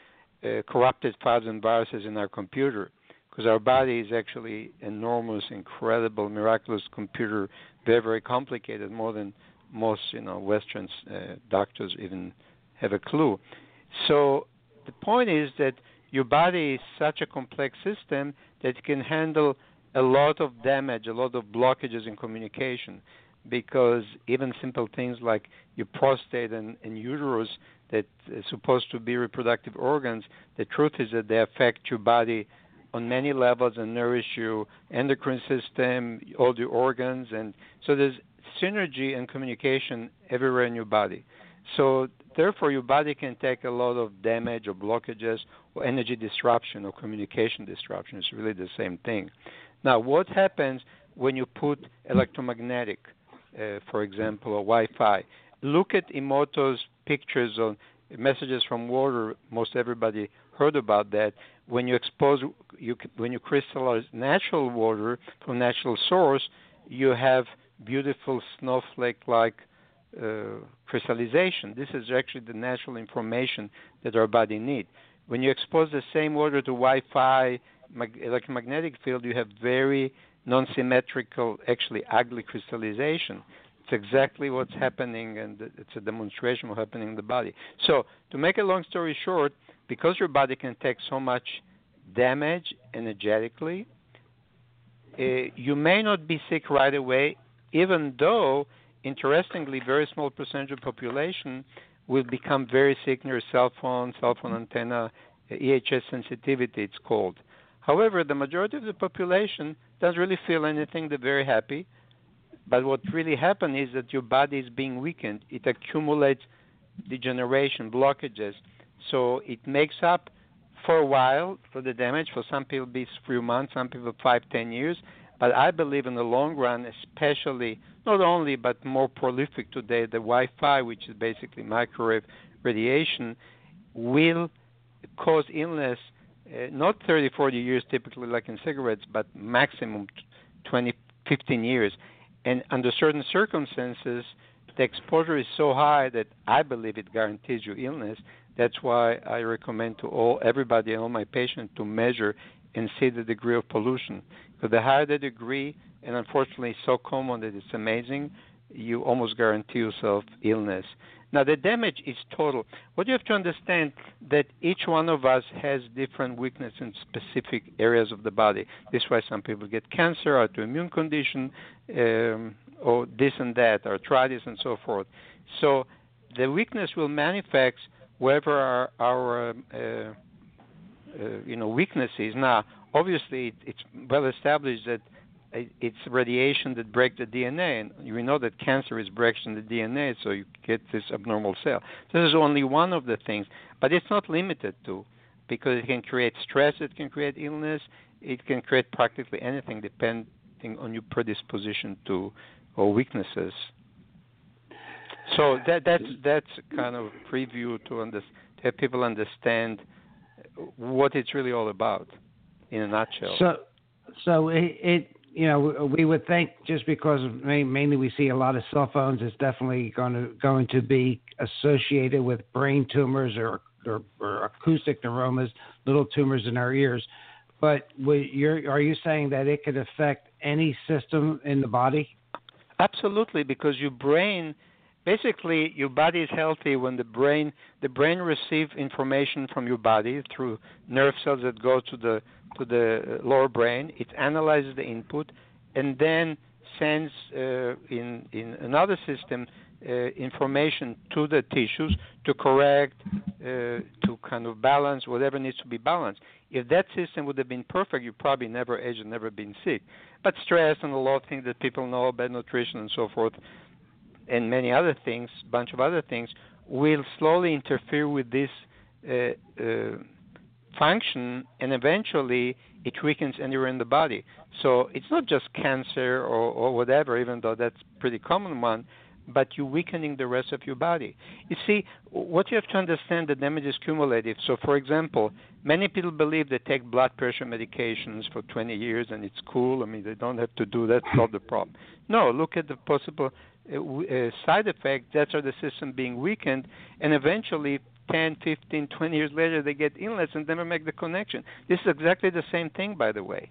uh, corrupted files and viruses in our computer because our body is actually enormous, incredible, miraculous computer, very, very complicated, more than most, you know, Western uh, doctors even have a clue. So the point is that your body is such a complex system that it can handle a lot of damage, a lot of blockages in communication, because even simple things like your prostate and, and uterus that are supposed to be reproductive organs, the truth is that they affect your body on many levels and nourish your endocrine system, all the organs, and so there's synergy and communication everywhere in your body. So therefore, your body can take a lot of damage or blockages or energy disruption or communication disruption. It's really the same thing. Now, what happens when you put electromagnetic, uh, for example, or Wi-Fi? Look at Emoto's pictures on messages from water. Most everybody heard about that when you expose you when you crystallize natural water from natural source, you have beautiful snowflake-like uh, crystallization. This is actually the natural information that our body needs. When you expose the same water to Wi-Fi, mag- electromagnetic field, you have very non-symmetrical, actually ugly crystallization. It's exactly what's happening, and it's a demonstration of happening in the body. So, to make a long story short, because your body can take so much damage energetically, uh, you may not be sick right away, even though, interestingly, very small percentage of population will become very sick near cell phone, cell phone antenna, EHS sensitivity, it's called. However, the majority of the population doesn't really feel anything. They're very happy. But what really happens is that your body is being weakened. It accumulates degeneration, blockages. So it makes up for a while for the damage. For some people, be few months, some people five, ten years. But I believe in the long run, especially not only but more prolific today, the Wi-Fi, which is basically microwave radiation, will cause illness uh, not 30, 40 years typically like in cigarettes, but maximum 20, 15 years. And under certain circumstances, the exposure is so high that I believe it guarantees you illness. That's why I recommend to all everybody and all my patients to measure and see the degree of pollution. Because the higher the degree, and unfortunately it's so common that it's amazing, you almost guarantee yourself illness. Now the damage is total. What you have to understand that each one of us has different weakness in specific areas of the body. This is why some people get cancer, autoimmune condition, um, or this and that, arthritis and so forth. So the weakness will manifest wherever our, our um, uh, uh, you know weaknesses. Now, obviously, it, it's well established that it's radiation that breaks the DNA, and we know that cancer is breaking the DNA, so you get this abnormal cell. This is only one of the things, but it's not limited to, because it can create stress, it can create illness, it can create practically anything depending on your predisposition to or weaknesses. So that that's that's kind of a preview to, under, to have people understand what it's really all about in a nutshell. So, so it, it you know we would think just because mainly we see a lot of cell phones, it's definitely going to going to be associated with brain tumors or or, or acoustic neuromas, little tumors in our ears. But you're, are you saying that it could affect any system in the body? Absolutely, because your brain basically your body is healthy when the brain the brain receives information from your body through nerve cells that go to the to the lower brain. It analyzes the input and then sends uh, in in another system uh, information to the tissues to correct uh, to kind of balance whatever needs to be balanced. If that system would have been perfect you probably never aged and never been sick. But stress and a lot of things that people know bad nutrition and so forth and many other things, bunch of other things, will slowly interfere with this uh, uh, function, and eventually it weakens anywhere in the body. So it's not just cancer or, or whatever, even though that's pretty common one, but you're weakening the rest of your body. You see, what you have to understand, the damage is cumulative. So, for example, many people believe they take blood pressure medications for 20 years and it's cool. I mean, they don't have to do that, solve the problem. No, look at the possible side effect, That's are the system being weakened, and eventually 10, 15, 20 years later, they get illness and never make the connection. This is exactly the same thing, by the way.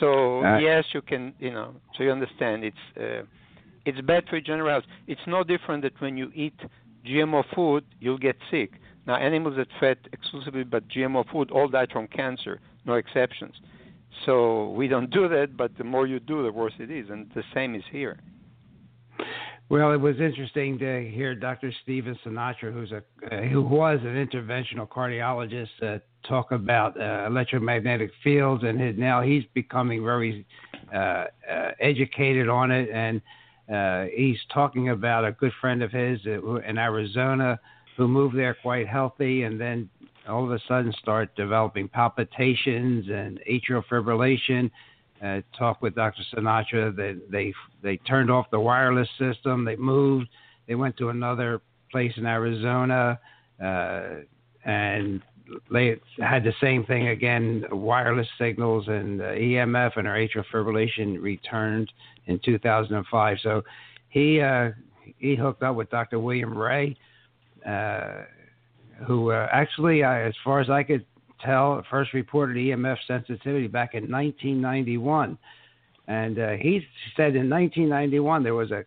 So uh, yes, you can, you know, so you understand it's uh, it's bad for general health. It's no different that when you eat GMO food, you'll get sick. Now, animals that fed exclusively but GMO food all died from cancer, no exceptions. So we don't do that, but the more you do, the worse it is, and the same is here. Well, it was interesting to hear Dr. Stephen Sinatra, who's a uh, who was an interventional cardiologist, uh, talk about uh, electromagnetic fields, and his, now he's becoming very uh, uh, educated on it, and uh, he's talking about a good friend of his in Arizona who moved there quite healthy, and then all of a sudden start developing palpitations and atrial fibrillation uh, talked with Dr. Sinatra. They, they they turned off the wireless system. They moved. They went to another place in Arizona, uh, and they had the same thing again. Wireless signals and uh, EMF and our atrial fibrillation returned in 2005. So he uh, he hooked up with Dr. William Rea, uh, who uh, actually, as far as I could tell first reported EMF sensitivity back in 1991. And uh, he said in 1991 there was a,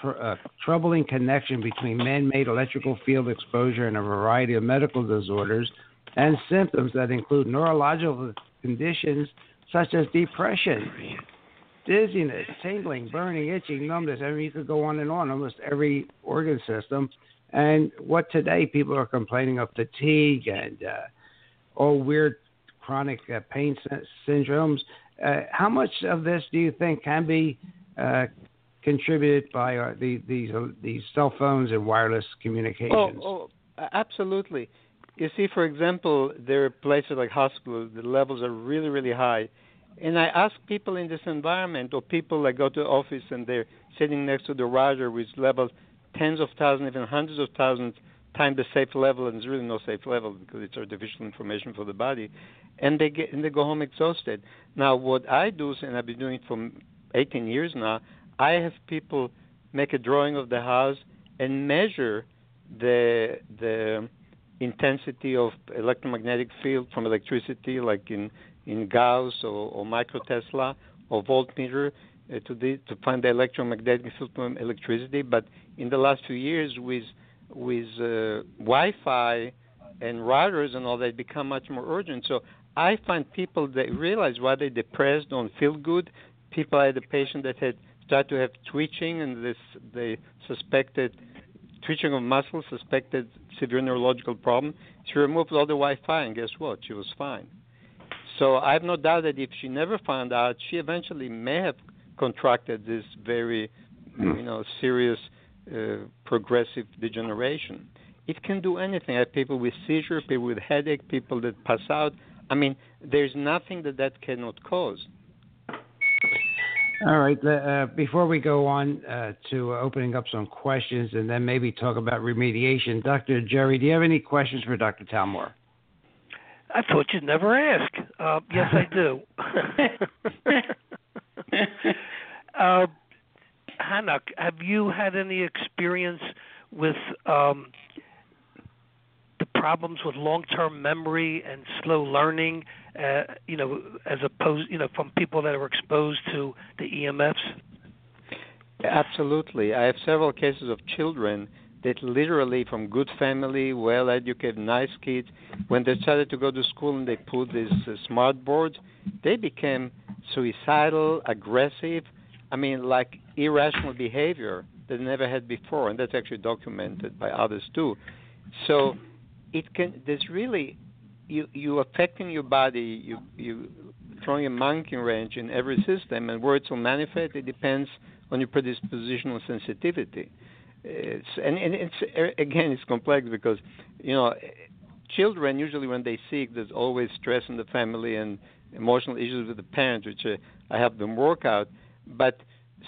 tr- a troubling connection between man made electrical field exposure and a variety of medical disorders and symptoms that include neurological conditions such as depression, dizziness, tingling, burning, itching, numbness. I mean, you could go on and on, almost every organ system. And what today people are complaining of fatigue and uh, or weird chronic uh, pain syndromes. Uh, how much of this do you think can be uh, contributed by uh, the, these uh, these cell phones and wireless communications? Oh, oh, absolutely. You see, for example, there are places like hospitals. The levels are really, really high, and I ask people in this environment, or people that go to the office and they're sitting next to the router with levels tens of thousands, even hundreds of thousands time the safe level, and there's really no safe level because it's artificial information for the body, and they get and they go home exhausted. Now, what I do, and I've been doing it for 18 years now, I have people make a drawing of the house and measure the the intensity of electromagnetic field from electricity, like in in Gauss or, or micro Tesla or voltmeter, uh, to the, to find the electromagnetic field from electricity. But in the last few years, with with uh, Wi-Fi and routers and all that become much more urgent. So I find people that realize why they're depressed, don't feel good. People I had a patient that had started to have twitching and this they suspected twitching of muscles, suspected severe neurological problem. She removed all the Wi-Fi and guess what? She was fine. So I have no doubt that if she never found out, she eventually may have contracted this very, hmm. you know, serious uh, progressive degeneration. It can do anything. I have people with seizure, people with headache, people that pass out. I mean, there's nothing that that cannot cause. All right. Uh, before we go on uh, to opening up some questions and then maybe talk about remediation, Dr. Jerry, do you have any questions for Dr. Talmor? I thought you'd never ask. Uh, yes, I do. Hannah, have you had any experience with um, the problems with long-term memory and slow learning? Uh, you know, as opposed, you know, from people that are exposed to the EMFs. Absolutely, I have several cases of children that literally from good family, well educated, nice kids, when they started to go to school and they put these uh, smart boards, they became suicidal, aggressive, I mean, like irrational behavior that they never had before, and that's actually documented by others too. So it can. There's really you you affecting your body. You you throwing a monkey wrench in every system, and where it will manifest, it depends on your predispositional sensitivity. It's, and, and it's again, it's complex because you know children usually when they sick, there's always stress in the family and emotional issues with the parents, which uh, I help them work out. But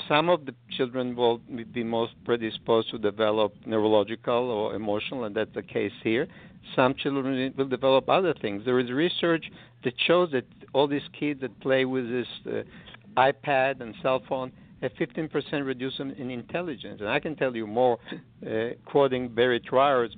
some of the children will be most predisposed to develop neurological or emotional, and that's the case here. Some children will develop other things. There is research that shows that all these kids that play with this uh, iPad and cell phone have 15% reduction in intelligence. And I can tell you more, uh, quoting Barry Trower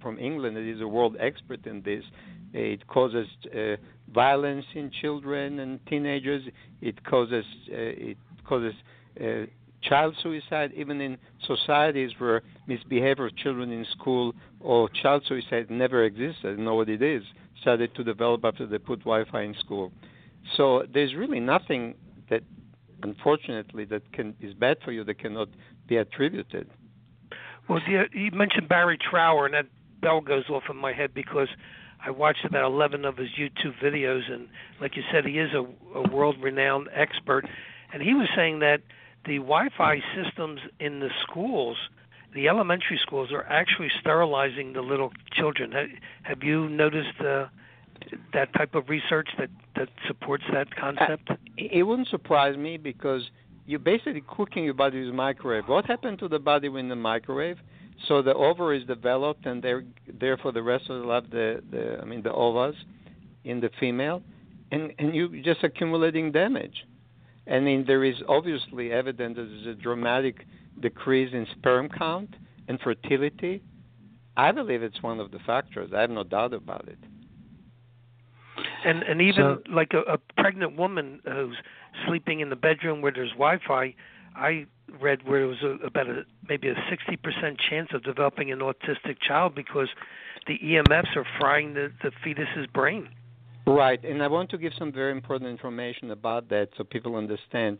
from England, that is a world expert in this. It causes uh, violence in children and teenagers. It causes uh, it causes uh, child suicide, even in societies where misbehavior of children in school or child suicide never existed. Know what it is. Started to develop after they put Wi-Fi in school. So there's really nothing that, unfortunately, that can is bad for you that cannot be attributed. Well, you mentioned Barry Trower, and that bell goes off in my head because I watched about 11 of his YouTube videos, and like you said, he is a, a world-renowned expert, and he was saying that the Wi-Fi systems in the schools, the elementary schools, are actually sterilizing the little children. Have you noticed uh, that type of research that that supports that concept? Uh, it wouldn't surprise me because you're basically cooking your body with microwave. What happened to the body when the microwave? So the ovary is developed, and they're there for the rest of the life. The, the I mean the ovas in the female, and and you just accumulating damage. I mean there is obviously evidence that there's a dramatic decrease in sperm count and fertility. I believe it's one of the factors. I have no doubt about it. And and even so, like a, a pregnant woman who's sleeping in the bedroom where there's Wi-Fi, I read where it was a, about a maybe a 60% chance of developing an autistic child because the EMFs are frying the, the fetus's brain. Right, and I want to give some very important information about that so people understand.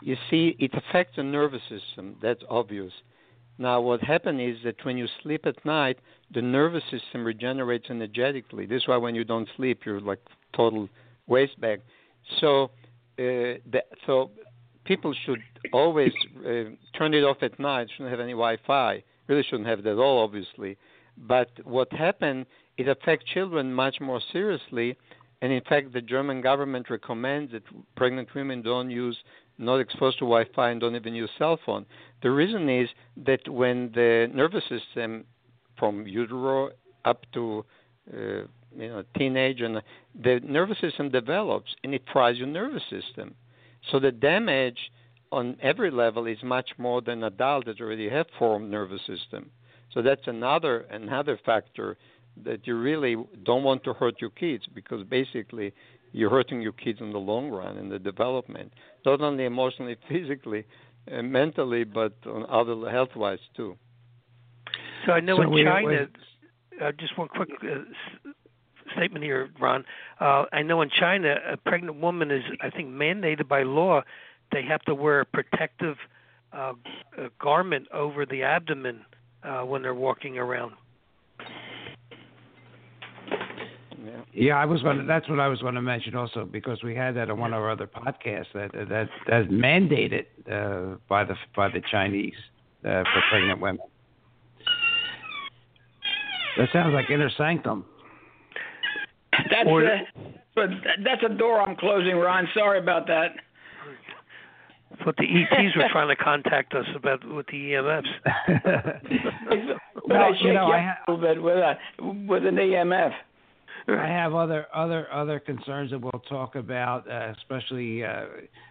You see, it affects the nervous system. That's obvious. Now, what happens is that when you sleep at night, the nervous system regenerates energetically. This is why when you don't sleep, you're like total waste bag. So, uh, so people should always uh, turn it off at night. Shouldn't have any Wi-Fi. Really shouldn't have it at all, obviously. But what happened? It affects children much more seriously. And in fact, the German government recommends that pregnant women don't use, not exposed to Wi-Fi, and don't even use cell phone. The reason is that when the nervous system, from utero up to uh, you know teenage, and the nervous system develops, and it fries your nervous system. So the damage on every level is much more than adults that already have formed nervous system. So that's another another factor that you really don't want to hurt your kids because basically you're hurting your kids in the long run in the development, not only emotionally, physically, and mentally, but on other health-wise too. So I know so in China, uh, just one quick uh, statement here, Ron. Uh, I know in China, a pregnant woman is, I think, mandated by law. They have to wear a protective uh, a garment over the abdomen uh, when they're walking around. Yeah, I was going. To, that's what I was going to mention also because we had that on one of our other podcasts that that that's mandated uh, by the by the Chinese uh, for pregnant women. That sounds like inner sanctum. That's or, a, but that's a door I'm closing, Ron. Sorry about that. But the ETs were trying to contact us about with the EMFs. well, I you know, I ha- a little bit with a, with an EMF. I have other other other concerns that we'll talk about, uh, especially uh,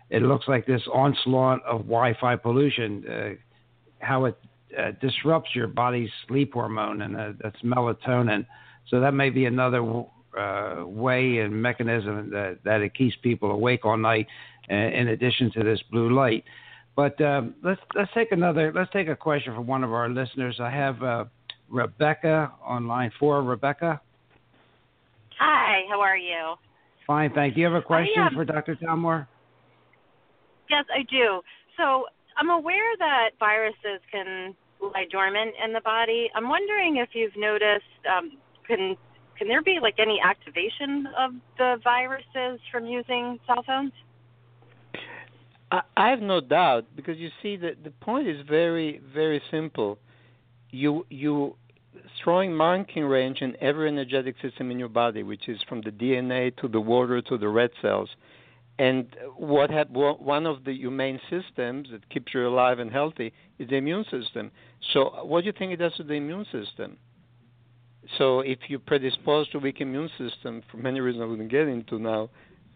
it looks like this onslaught of Wi-Fi pollution, uh, how it uh, disrupts your body's sleep hormone, and uh, that's melatonin. So that may be another uh, way and mechanism that, that it keeps people awake all night, uh, in addition to this blue light. But um, let's let's take another. Let's take a question from one of our listeners. I have uh, Rebecca on line four. Rebecca. Hi. How are you? Fine, thank you. You have a question um, for Dr. Talmor? Yes, I do. So I'm aware that viruses can lie dormant in the body. I'm wondering if you've noticed um, can can there be like any activation of the viruses from using cell phones? I have no doubt because you see that the point is very very simple. You you throwing marking range in every energetic system in your body, which is from the DNA to the water to the red cells, and what have, one of the humane systems that keeps you alive and healthy is the immune system. So, what do you think it does to the immune system? So, if you're predisposed to weak immune system, for many reasons I wouldn't get into now,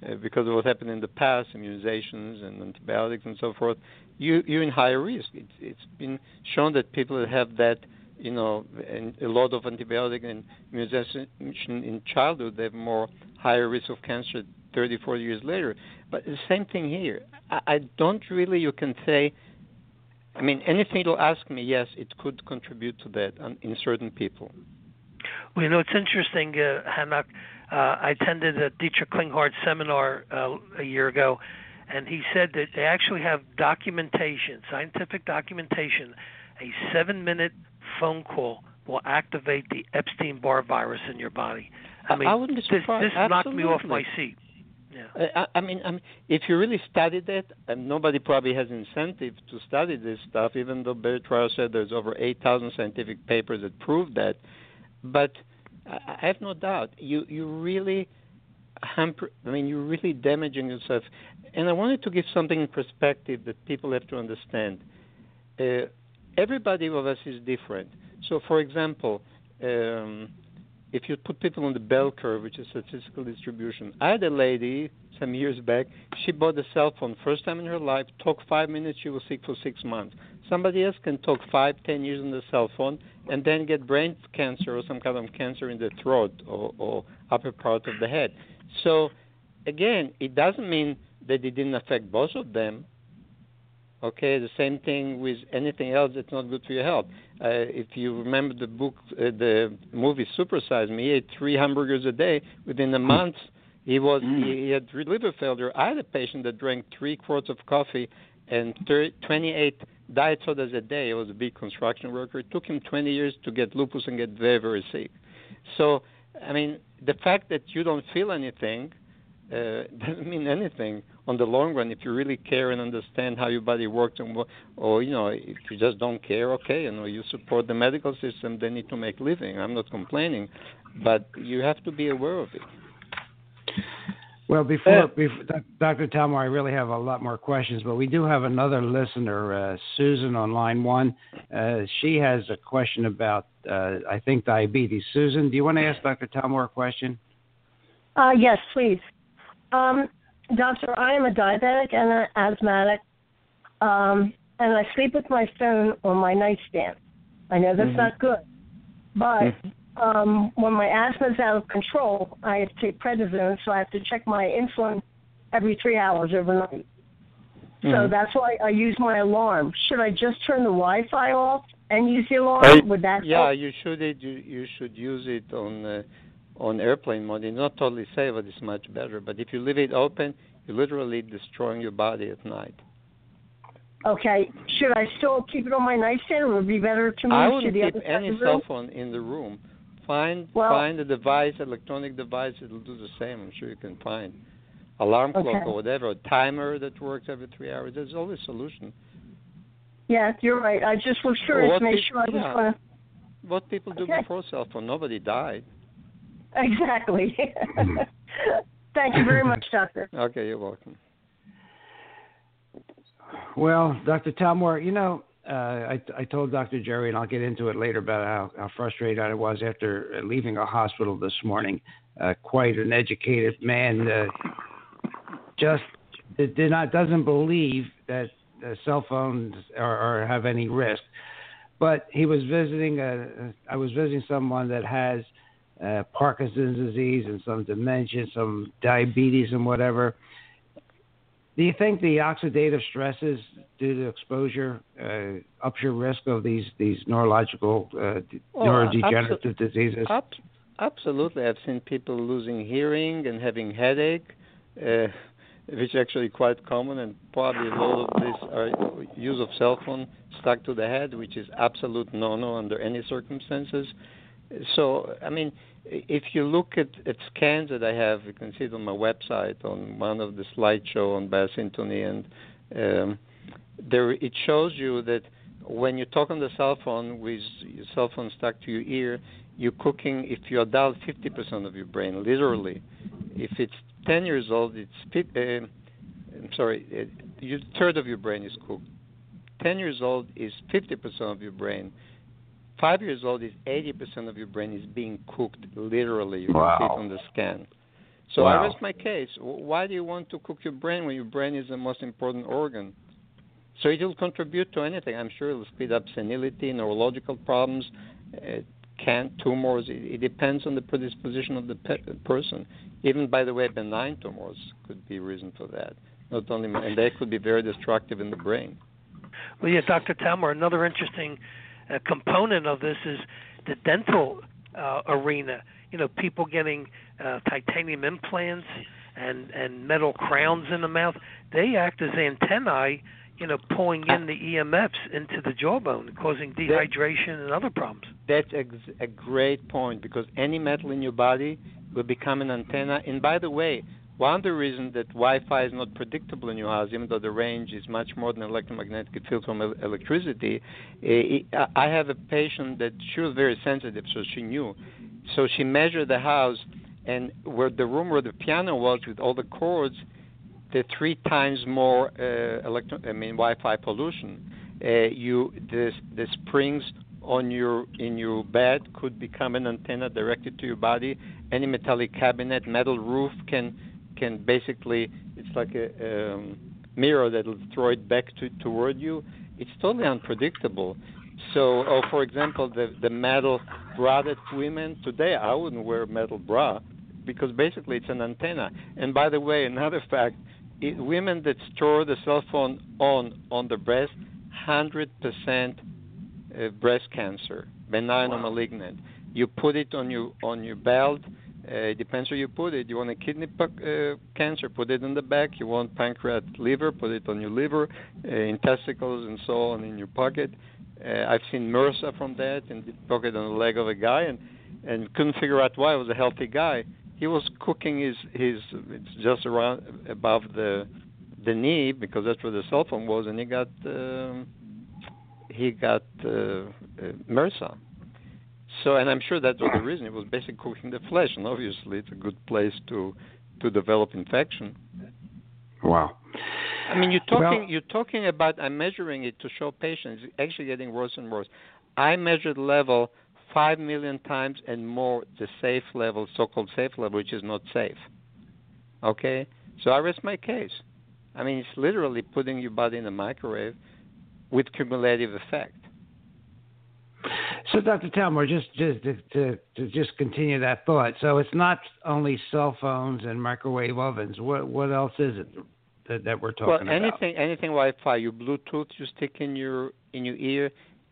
uh, because of what happened in the past, immunizations and antibiotics and so forth, you you're in higher risk. It's, it's been shown that people that have that, you know, a lot of antibiotic and immunization in childhood, they have more higher risk of cancer 30, 40 years later. But the same thing here. I, I don't really, you can say, I mean, anything you'll ask me, yes, it could contribute to that in certain people. Well, you know, it's interesting, uh, Hanoch. Uh, I attended a Dietrich Klinghardt seminar uh, a year ago, and he said that they actually have documentation, scientific documentation. A seven-minute phone call will activate the Epstein-Barr virus in your body. I mean, I wouldn't be surprised. this, this knocked me off my seat. Yeah. I, I mean, I mean, if you really studied it, and nobody probably has incentive to study this stuff, even though Barry Trower said there's over 8,000 scientific papers that prove that. But I have no doubt you you really hamper. I mean, you're really damaging yourself. And I wanted to give something in perspective that people have to understand. Uh, everybody of us is different. So, for example, um, if you put people on the bell curve, which is statistical distribution, I had a lady some years back. She bought a cell phone first time in her life. Talk five minutes, she was sick for six months. Somebody else can talk five, ten years on the cell phone and then get brain cancer or some kind of cancer in the throat or, or upper part of the head. So, again, it doesn't mean that it didn't affect both of them. Okay, the same thing with anything else that's not good for your health. Uh, if you remember the book, uh, the movie Supersize Me, he ate three hamburgers a day. Within a month, he was he, he had liver failure. I had a patient that drank three quarts of coffee and 30, 28 diet sodas a day. He was a big construction worker. It took him 20 years to get lupus and get very very sick. So, I mean, the fact that you don't feel anything uh, doesn't mean anything on the long run if you really care and understand how your body works and what, or you know if you just don't care okay you know you support the medical system they need to make living i'm not complaining but you have to be aware of it well, before, before Dr. Talmor, I really have a lot more questions, but we do have another listener, uh, Susan, on line one. Uh, she has a question about, uh, I think, diabetes. Susan, do you want to ask Dr. Talmor a question? Uh, yes, please. Um, doctor, I am a diabetic and an asthmatic, um, and I sleep with my phone on my nightstand. I know that's mm-hmm. not good, but mm-hmm. um, when my asthma is out of control, I have to take prednisone, so I have to check my insulin every three hours overnight. Mm-hmm. So that's why I use my alarm. Should I just turn the Wi-Fi off and use the alarm? Would that yeah, help? you should you, you should use it on uh, on airplane mode. It's not totally safe, but it's much better. But if you leave it open, you're literally destroying your body at night. Okay. Should I still keep it on my nightstand, or would it be better to move I to the keep other any cell phone in the room. Find well, find a device, electronic device. It'll do the same. I'm sure you can find alarm clock or whatever, a timer that works every three hours. There's always a solution. Yeah, you're right. I just was curious to make pe- sure I was yeah. going to. What people do Okay. before cell phone? Nobody died. Exactly. Thank you very much, Doctor. Okay, you're welcome. Well, Dr. Talmor, you know, uh, I, I told Dr. Jerry, and I'll get into it later about how, how frustrated I was after leaving a hospital this morning. Uh, quite an educated man, uh, just did not doesn't believe that uh, cell phones are, are have any risk. But he was visiting. A, I was visiting someone that has uh, Parkinson's disease and some dementia, some diabetes, and whatever. Do you think the oxidative stresses due to exposure uh, ups your risk of these these neurological uh, Well, neurodegenerative absol- diseases? Ab- absolutely, I've seen people losing hearing and having headache, uh, which is actually quite common, and probably a lot of this are use of cell phone stuck to the head, which is absolute no-no under any circumstances. So, I mean, if you look at, at scans that I have, you can see it on my website on one of the slideshow on biosyntony, and um, there it shows you that when you talk on the cell phone with your cell phone stuck to your ear, you're cooking. If you're adult, 50% of your brain, literally. If it's 10 years old, it's uh, I'm sorry, third of your brain is cooked. 10 years old is 50% of your brain. Five years old is 80% of your brain is being cooked literally. You wow. can see it on the scan. So wow. I rest my case. Why do you want to cook your brain when your brain is the most important organ? So it will contribute to anything. I'm sure it will speed up senility, neurological problems, uh, can tumors. It, it, depends on the predisposition of the pe- person. Even by the way, benign tumors could be a reason for that. Not only, and they could be very destructive in the brain. Well, yeah, Dr. Talmor, another interesting uh, component of this is the dental uh, arena. You know, people getting uh, titanium implants and and metal crowns in the mouth. They act as antennae. You know, pulling in the EMFs into the jawbone, causing dehydration and other problems. That's a great point because any metal in your body will become an antenna. And by the way, one of the reasons that Wi-Fi is not predictable in your house, even though the range is much more than electromagnetic field from electricity, I have a patient that she was very sensitive, so she knew. So she measured the house, and where the room where the piano was with all the cords, the three times more uh, electro, I mean Wi-Fi pollution. Uh, you the the springs on your in your bed could become an antenna directed to your body. Any metallic cabinet, metal roof can can basically it's like a um, mirror that will throw it back to, toward you. It's totally unpredictable. So, or for example, the the metal bra that women today, I wouldn't wear a metal bra because basically it's an antenna. And by the way, another fact: it, women that store the cell phone on on the breast, hundred percent uh, breast cancer, benign wow. or malignant. You put it on your on your belt it depends where you put it. You want a kidney uh, cancer, put it in the back. You want pancreas, liver, put it on your liver, uh, intesticles, and so on in your pocket. Uh, I've seen MRSA from that in the pocket on the leg of a guy, and and couldn't figure out why. It was a healthy guy. He was cooking his his it's just around above the the knee because that's where the cell phone was, and he got um, he got uh, MRSA so, and I'm sure that was the reason. It was basically cooking the flesh, and obviously it's a good place to to develop infection. Wow. I mean, you're talking well, you're talking about I'm measuring it to show patients. It's actually getting worse and worse. I measured level five million times and more the safe level, so-called safe level, which is not safe. Okay, so I rest my case. I mean, it's literally putting your body in a microwave with cumulative effect. So, Dr. Talmor, just just to, to, to, just continue that thought. So, it's not only cell phones and microwave ovens. What what else is it that, that we're talking about? well, anything, about? anything Wi-Fi, your Bluetooth you stick in your in your ear,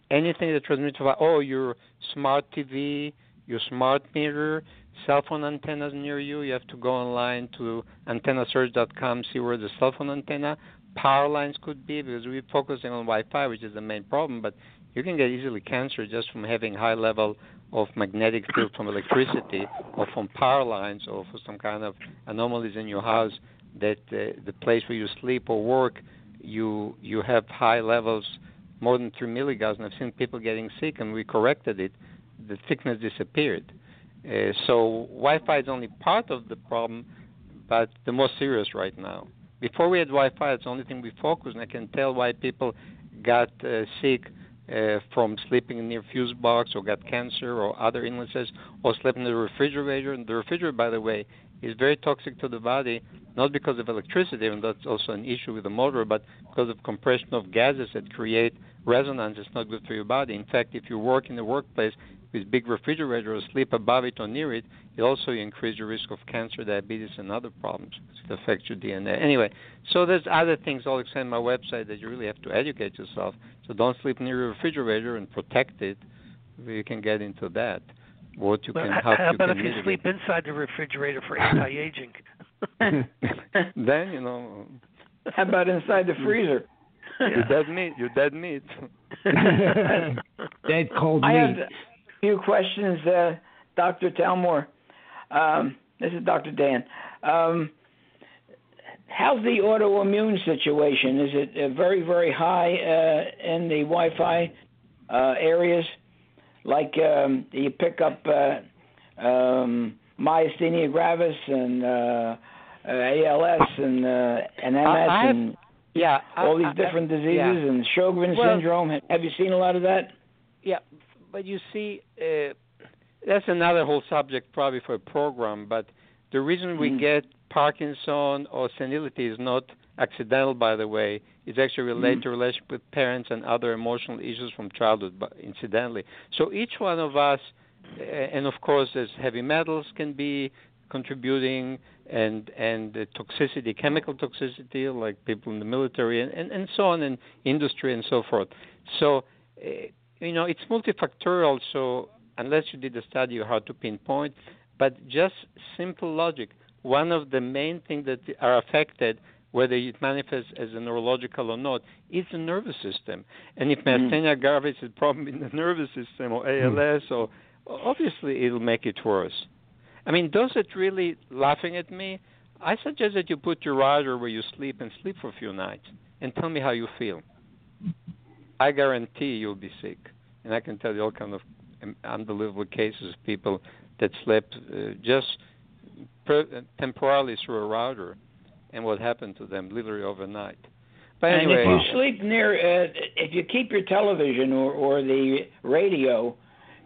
anything that transmits Wi-Fi. Oh, your smart TV, your smart mirror, cell phone antennas near you. You have to go online to antennasearch.com, see where the cell phone antenna. Power lines could be because we're focusing on Wi-Fi, which is the main problem, but you can get easily cancer just from having high level of magnetic field from electricity or from power lines or for some kind of anomalies in your house that uh, the place where you sleep or work you you have high levels more than 3 milligauss and I've seen people getting sick and we corrected it. The thickness disappeared. Uh, so Wi-Fi is only part of the problem but the most serious right now. Before we had Wi-Fi it's the only thing we focused and I can tell why people got uh, sick uh, from sleeping near fuse box or got cancer or other illnesses or slept in the refrigerator. And the refrigerator, by the way, is very toxic to the body, not because of electricity, and that's also an issue with the motor, but because of compression of gases that create resonance. It's not good for your body. In fact, if you work in the workplace with big refrigerator or sleep above it or near it, it also increases your risk of cancer, diabetes, and other problems. It affects your DNA. Anyway, so there's other things I'll explain on my website that you really have to educate yourself. So don't sleep near your refrigerator and protect it. You can get into that. What you well, can how, how about if you sleep inside the refrigerator for anti-aging? then you know. How about inside the freezer? Yeah. You're dead meat. You're dead meat. dead cold meat. I have a few questions, uh, Dr. Talmor. Um, this is Dr. Dan. Um, how's the autoimmune situation? Is it uh, very, very high uh, in the Wi-Fi uh, areas? Like um, you pick up uh, um, myasthenia gravis and uh, ALS and uh, and MS and yeah, all these I, different diseases yeah. and Sjogren's well, syndrome. Have you seen a lot of that? Yeah, but you see, uh, that's another whole subject probably for a program. But the reason we mm. get Parkinson or senility is not accidental, by the way. It's actually related mm. to relationship with parents and other emotional issues from childhood, but incidentally. So each one of us, and of course, as heavy metals can be contributing, and and the toxicity, chemical toxicity, like people in the military, and and, and so on, in industry and so forth. So. Uh, you know, it's multifactorial. So unless you did a study, you hard to pinpoint. But just simple logic. One of the main things that are affected, whether it manifests as a neurological or not, is the nervous system. And if mm-hmm. myasthenia gravis is a problem in the nervous system or ALS, or obviously it'll make it worse. I mean, those that really laughing at me, I suggest that you put your router where you sleep and sleep for a few nights, and tell me how you feel. I guarantee you'll be sick, and I can tell you all kind of unbelievable cases of people that slept uh, just per- temporarily through a router, and what happened to them literally overnight. But anyway, and if you sleep near, uh, if you keep your television or, or the radio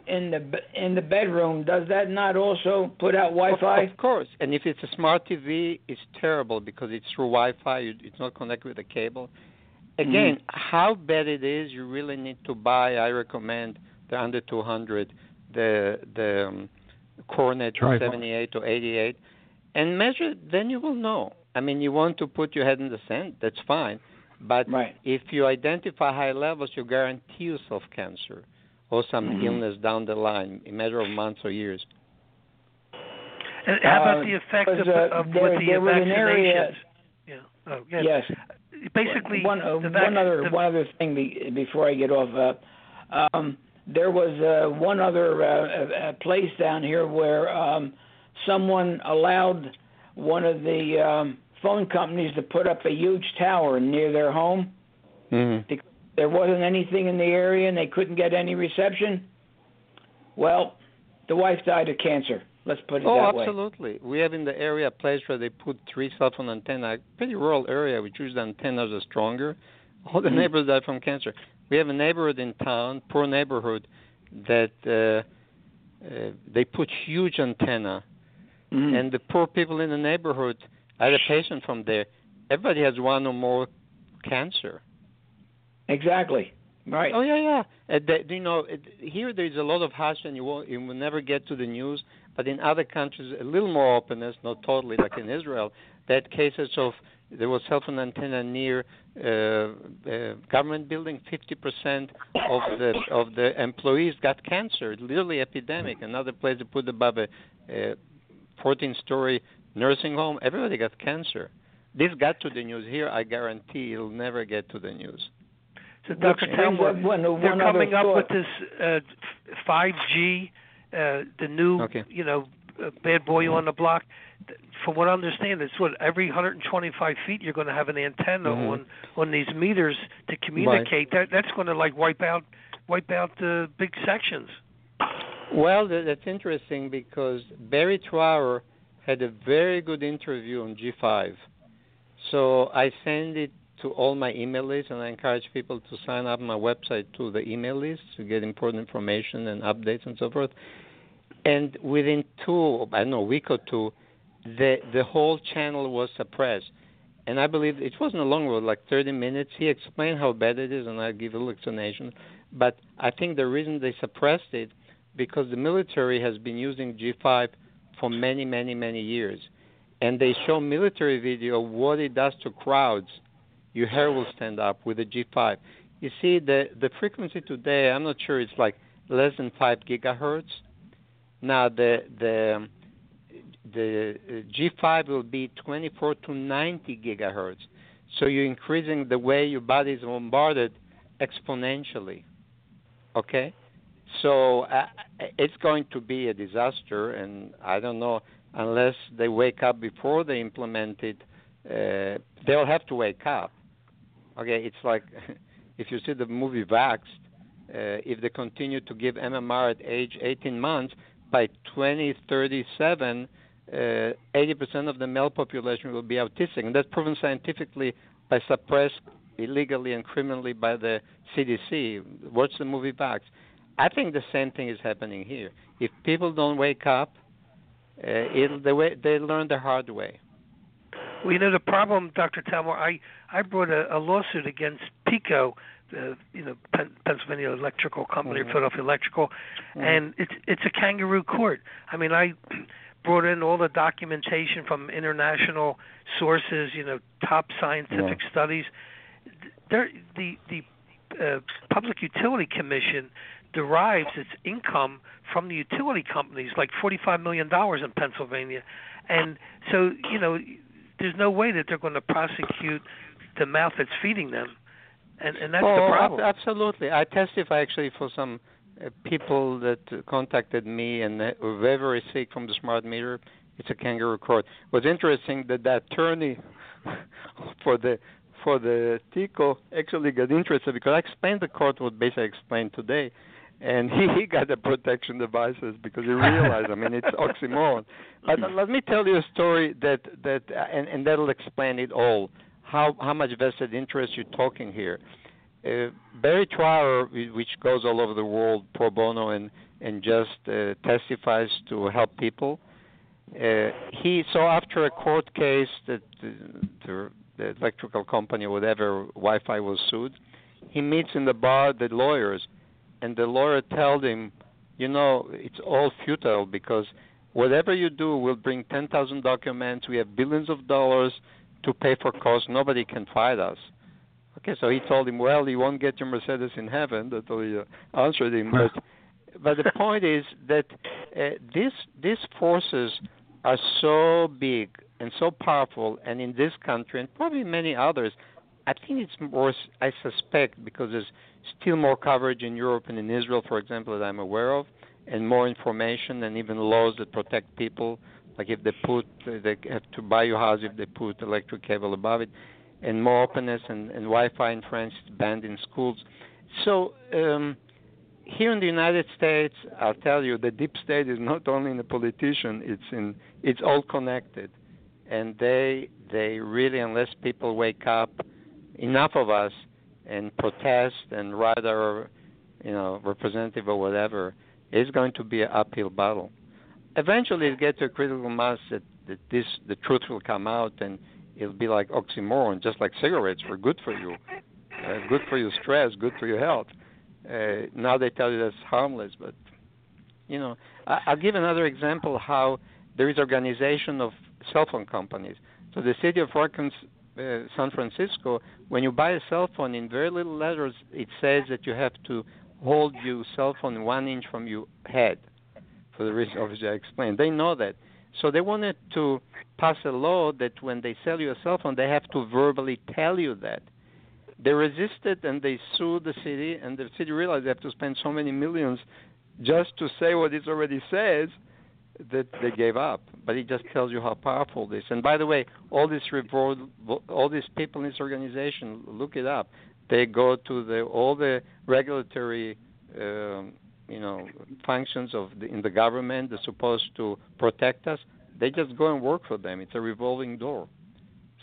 in the in the bedroom, does that not also put out Wi-Fi? Of, of course, and if it's a smart TV, it's terrible because it's through Wi-Fi. It's not connected with a cable. Again, mm-hmm. how bad it is, you really need to buy. I recommend the under 200, the the um, Cornet 78 or 88, and measure. Then you will know. I mean, you want to put your head in the sand. That's fine, but right. if you identify high levels, you guarantee yourself cancer or some mm-hmm. illness down the line, in matter of months or years. And how about uh, the effect of, uh, of there, with the there vaccinations? Area, yeah. Oh, yeah. Yes. Basically, one, uh, vac- one other the, one other thing be, before I get off. Uh, um, there was uh, one other uh, place down here where um, someone allowed one of the um, phone companies to put up a huge tower near their home. Mm-hmm. Because there wasn't anything in the area and they couldn't get any reception. Well, the wife died of cancer. Let's put it oh, that way. absolutely. We have in the area a place where they put three cell phone antenna, pretty rural area, which usually the antennas are stronger. All the mm-hmm. neighbors died from cancer. We have a neighborhood in town, poor neighborhood, that uh, uh, they put huge antenna, mm-hmm. and the poor people in the neighborhood. I had a patient from there. Everybody has one or more cancer. Exactly. Right. Oh yeah, yeah. Uh, the, you know, it, here there is a lot of hush, and you will you will never get to the news. But in other countries, a little more openness, not totally like in Israel. That cases of there was cell phone antenna near uh, uh, government building. Fifty percent of the of the employees got cancer. Literally epidemic. Another place they put above a, a 14-story nursing home. Everybody got cancer. This got to the news here. I guarantee it'll never get to the news. So Dr. Talmor, they're coming up with this uh, 5G, uh, the new, okay. you know, uh, bad boy on the block. From what I understand, it's what every 125 feet you're going to have an antenna mm-hmm. on on these meters to communicate. Right. That that's going to like wipe out wipe out the big sections. Well, that's interesting because Barry Trower had a very good interview on G5. So I sent it to all my email lists, and I encourage people to sign up my website to the email list to get important information and updates and so forth. And within two, I don't know, a week or two, the the whole channel was suppressed. And I believe it wasn't a long road, like 30 minutes. He explained how bad it is, and I give a little explanation. But I think the reason they suppressed it because the military has been using G5 for many, many, many years, and they show military video what it does to crowds your hair will stand up with a G5. You see, the the frequency today, I'm not sure it's like less than five gigahertz. Now the the the G5 will be 24 to 90 gigahertz. So you're increasing the way your body is bombarded exponentially. Okay, so uh, it's going to be a disaster, and I don't know unless they wake up before they implement it. Uh, they'll have to wake up Okay, it's like if you see the movie Vaxxed, uh, if they continue to give MMR at age 18 months, by 2037, uh, 80% of the male population will be autistic, and that's proven scientifically by suppressed illegally and criminally by the CDC. Watch the movie Vax. I think the same thing is happening here. If people don't wake up, uh, they, they learn the hard way. Well, you know the problem, Dr. Talmor. I I brought a, a lawsuit against PECO, the you know Pen- Pennsylvania Electrical Company, mm-hmm. Philadelphia Electrical, mm-hmm. and it's it's a kangaroo court. I mean, I brought in all the documentation from international sources, you know, top scientific yeah. studies. There, the the uh, Public Utility Commission derives its income from the utility companies, like forty-five million dollars in Pennsylvania, and so you know, there's no way that they're going to prosecute the mouth that's feeding them, and and that's oh, the problem. Absolutely, I testify actually for some uh, people that contacted me and were very, very sick from the smart meter. It's a kangaroo court. What's interesting that the attorney for the for the TECO actually got interested because I explained the court what basically I explained today, and he, he got the protection devices because he realized. I mean, it's oxymoron. But let me tell you a story that that and, and that'll explain it all. How how much vested interest you're talking here. Uh, Barry Trower, which goes all over the world pro bono and and just uh, testifies to help people. Uh, he so after a court case that the, the electrical company whatever Wi-Fi was sued, he meets in the bar the lawyers, and the lawyer told him, you know, it's all futile because whatever you do will bring 10,000 documents. We have billions of dollars to pay for costs. Nobody can fight us. Okay, so he told him, well, you won't get your Mercedes in heaven. That's all he answered him. But, but the point is that uh, these these forces are so big and so powerful, and in this country and probably many others, I think it's more. I suspect because there's still more coverage in Europe and in Israel, for example, that I'm aware of, and more information and even laws that protect people. Like if they put, they have to buy your house if they put electric cable above it and more openness and, and Wi-Fi in France is banned in schools. So um, here in the United States, I'll tell you, the deep state is not only in the politician; it's in it's all connected, and they they really, unless people wake up, enough of us, and protest and write our, you know, representative or whatever, it's going to be an uphill battle. Eventually, it gets to a critical mass that, that this the truth will come out and it'll be like oxymoron, just like cigarettes were good for you, uh, good for your stress, good for your health. Uh, now they tell you that's harmless, but you know, I, I'll give another example how there is organization of cell phone companies. So the city of Raccoon, uh, San Francisco, when you buy a cell phone, in very little letters it says that you have to hold your cell phone one inch from your head, for the reason obviously I explained. They know that. So they wanted to pass a law that when they sell you a cell phone, they have to verbally tell you that. They resisted and they sued the city, and the city realized they have to spend so many millions just to say what it already says that they gave up. But it just tells you how powerful this. And by the way, all these reward, all these people in this organization, look it up. They go to the all the regulatory. Um, you know functions of the, in the government they're supposed to protect us they just go and work for them it's a revolving door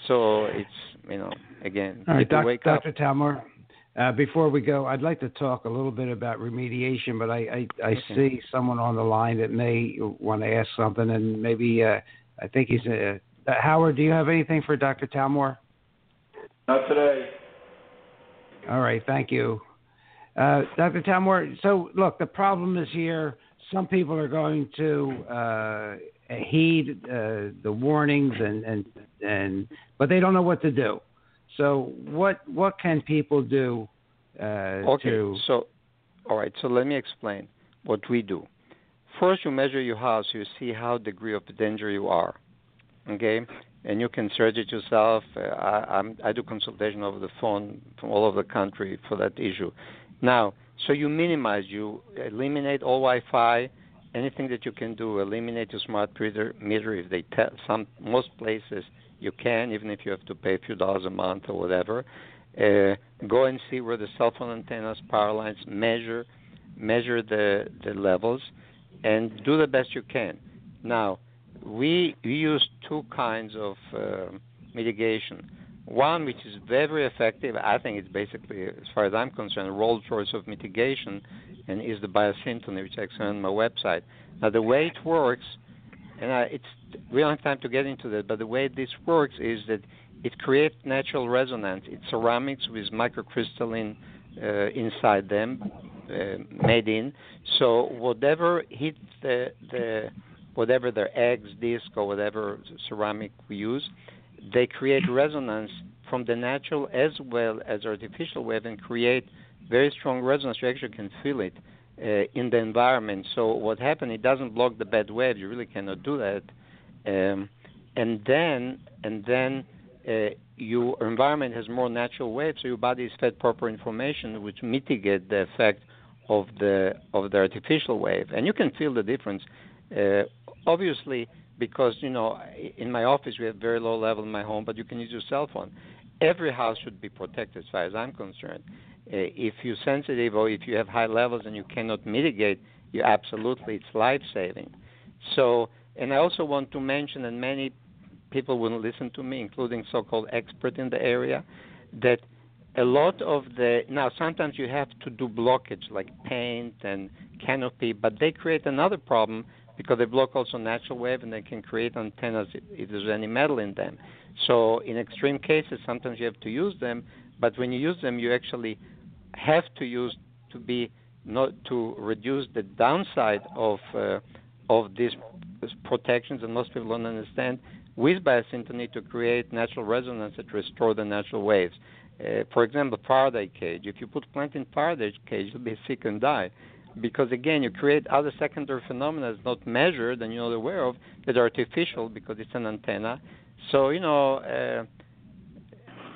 so it's you know again All right, doc, Dr. Talmor, uh, before we go, I'd like to talk a little bit about remediation, but I, I, I okay. see someone on the line that may want to ask something, and maybe uh, I think he's uh, uh Howard. Do you have anything for Dr. Talmor? Not today. All right, thank you. Uh, Dr. Talmor, so look, the problem is here. Some people are going to uh, heed uh, the warnings, and, and and but they don't know what to do. So what what can people do? Uh, okay. To... So, all right. So let me explain what we do. First, you measure your house. You see how degree of danger you are. Okay, and you can search it yourself. Uh, I, I'm, I do consultation over the phone from all over the country for that issue. Now, so you minimize, you eliminate all Wi-Fi, anything that you can do, eliminate your smart meter. meter if they tell some most places you can, even if you have to pay a few dollars a month or whatever. Uh, go and see where the cell phone antennas, power lines, measure measure the the levels, and do the best you can. Now, we, we use two kinds of uh, mitigation. One, which is very effective, I think it's basically, as far as I'm concerned, a Rolls Royce of mitigation, and is the biosyntony, which I on my website. Now, the way it works, and I, it's we don't have time to get into that, but the way this works is that it creates natural resonance. It's ceramics with microcrystalline uh, inside them, uh, made in. So whatever hits the, the whatever their eggs, disc, or whatever ceramic we use, they create resonance from the natural as well as artificial wave and create very strong resonance. You actually can feel it uh, in the environment. So what happens? It doesn't block the bad wave. You really cannot do that. Um, and then and then uh, your environment has more natural waves, so your body is fed proper information, which mitigate the effect of the of the artificial wave, and you can feel the difference. Uh, obviously, because you know, in my office we have very low level in my home, but you can use your cell phone. Every house should be protected, as far as I'm concerned. Uh, if you're sensitive or if you have high levels and you cannot mitigate, you absolutely it's life saving. So, and I also want to mention, and many people wouldn't listen to me, including so-called experts in the area, that a lot of the now sometimes you have to do blockage like paint and canopy, but they create another problem because they block also natural wave and they can create antennas if there's any metal in them. So in extreme cases, sometimes you have to use them, but when you use them, you actually have to use to be not to reduce the downside of uh, of these protections, and most people don't understand with biosyntony to create natural resonance that restore the natural waves. Uh, for example, Faraday cage. If you put plant in Faraday cage, you'll be sick and die because again you create other secondary phenomena that's not measured and you're not aware of that are artificial because it's an antenna. So you know, uh,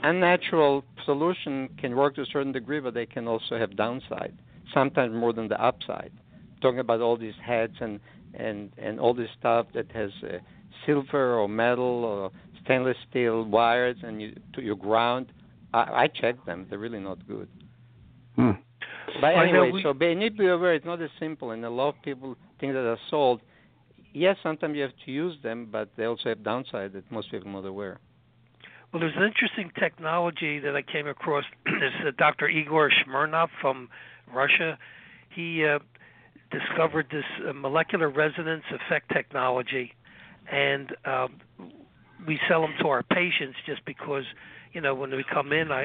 unnatural solution can work to a certain degree, but they can also have downside, sometimes more than the upside. Talking about all these heads and and and all this stuff that has uh, silver or metal or stainless steel wires and you to your ground. I, I check them; they're really not good. Hmm. But anyway, we... so you need to be aware it's not as simple, and a lot of people think that are sold. Yes, sometimes you have to use them, but they also have downside that most people are not aware. Well, there's an interesting technology that I came across. There's uh, Dr. Igor Smirnov from Russia. He uh, discovered this uh, molecular resonance effect technology, and um, we sell them to our patients just because you know when we come in, I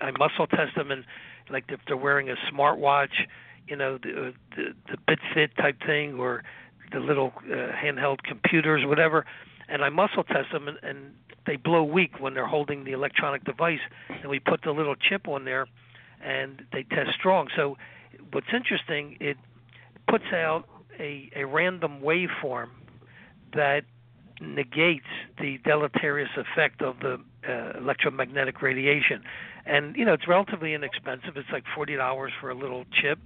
I, I muscle test them and like if they're wearing a smartwatch, you know the the, the BitFit type thing or the little uh, handheld computers, whatever, and I muscle test them and, and they blow weak when they're holding the electronic device, and we put the little chip on there, and they test strong. So what's interesting, it puts out a, a random waveform that negates the deleterious effect of the uh, electromagnetic radiation. And you know, it's relatively inexpensive. It's like forty dollars for a little chip,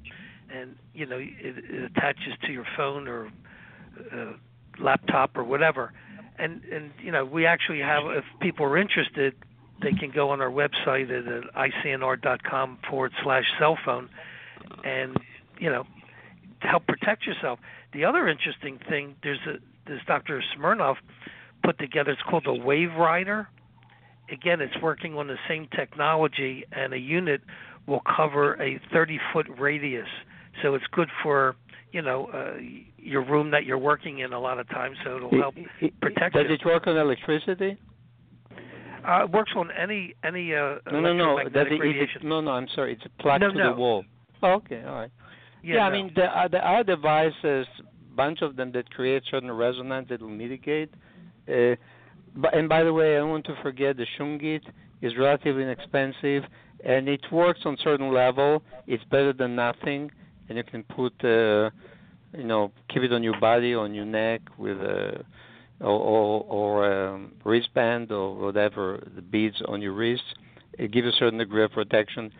and you know, it, it attaches to your phone or uh, laptop or whatever. And and you know, we actually have. If people are interested, they can go on our website at, icnr.com forward slash cell phone, and you know, help protect yourself. The other interesting thing, there's a this Dr. Smirnov put together. It's called a Wave Rider. Again, it's working on the same technology, and a unit will cover a 30 foot radius. So it's good for you know uh, your room that you're working in a lot of times. So it'll help protect. Does you. it work on electricity? Uh, it works on any any uh, no no no Does it. It, no no I'm sorry it's plugged no, to no. the wall. Oh, okay all right. Yeah, yeah no. I mean there are, there are devices bunch of them that create certain resonance that will mitigate. Uh, but, and by the way, I don't want to forget the Shungite is relatively inexpensive and it works on certain level. It's better than nothing, and you can put, uh, you know, keep it on your body, on your neck with a or or, or um, wristband or whatever the beads on your wrist. It gives a certain degree of protection.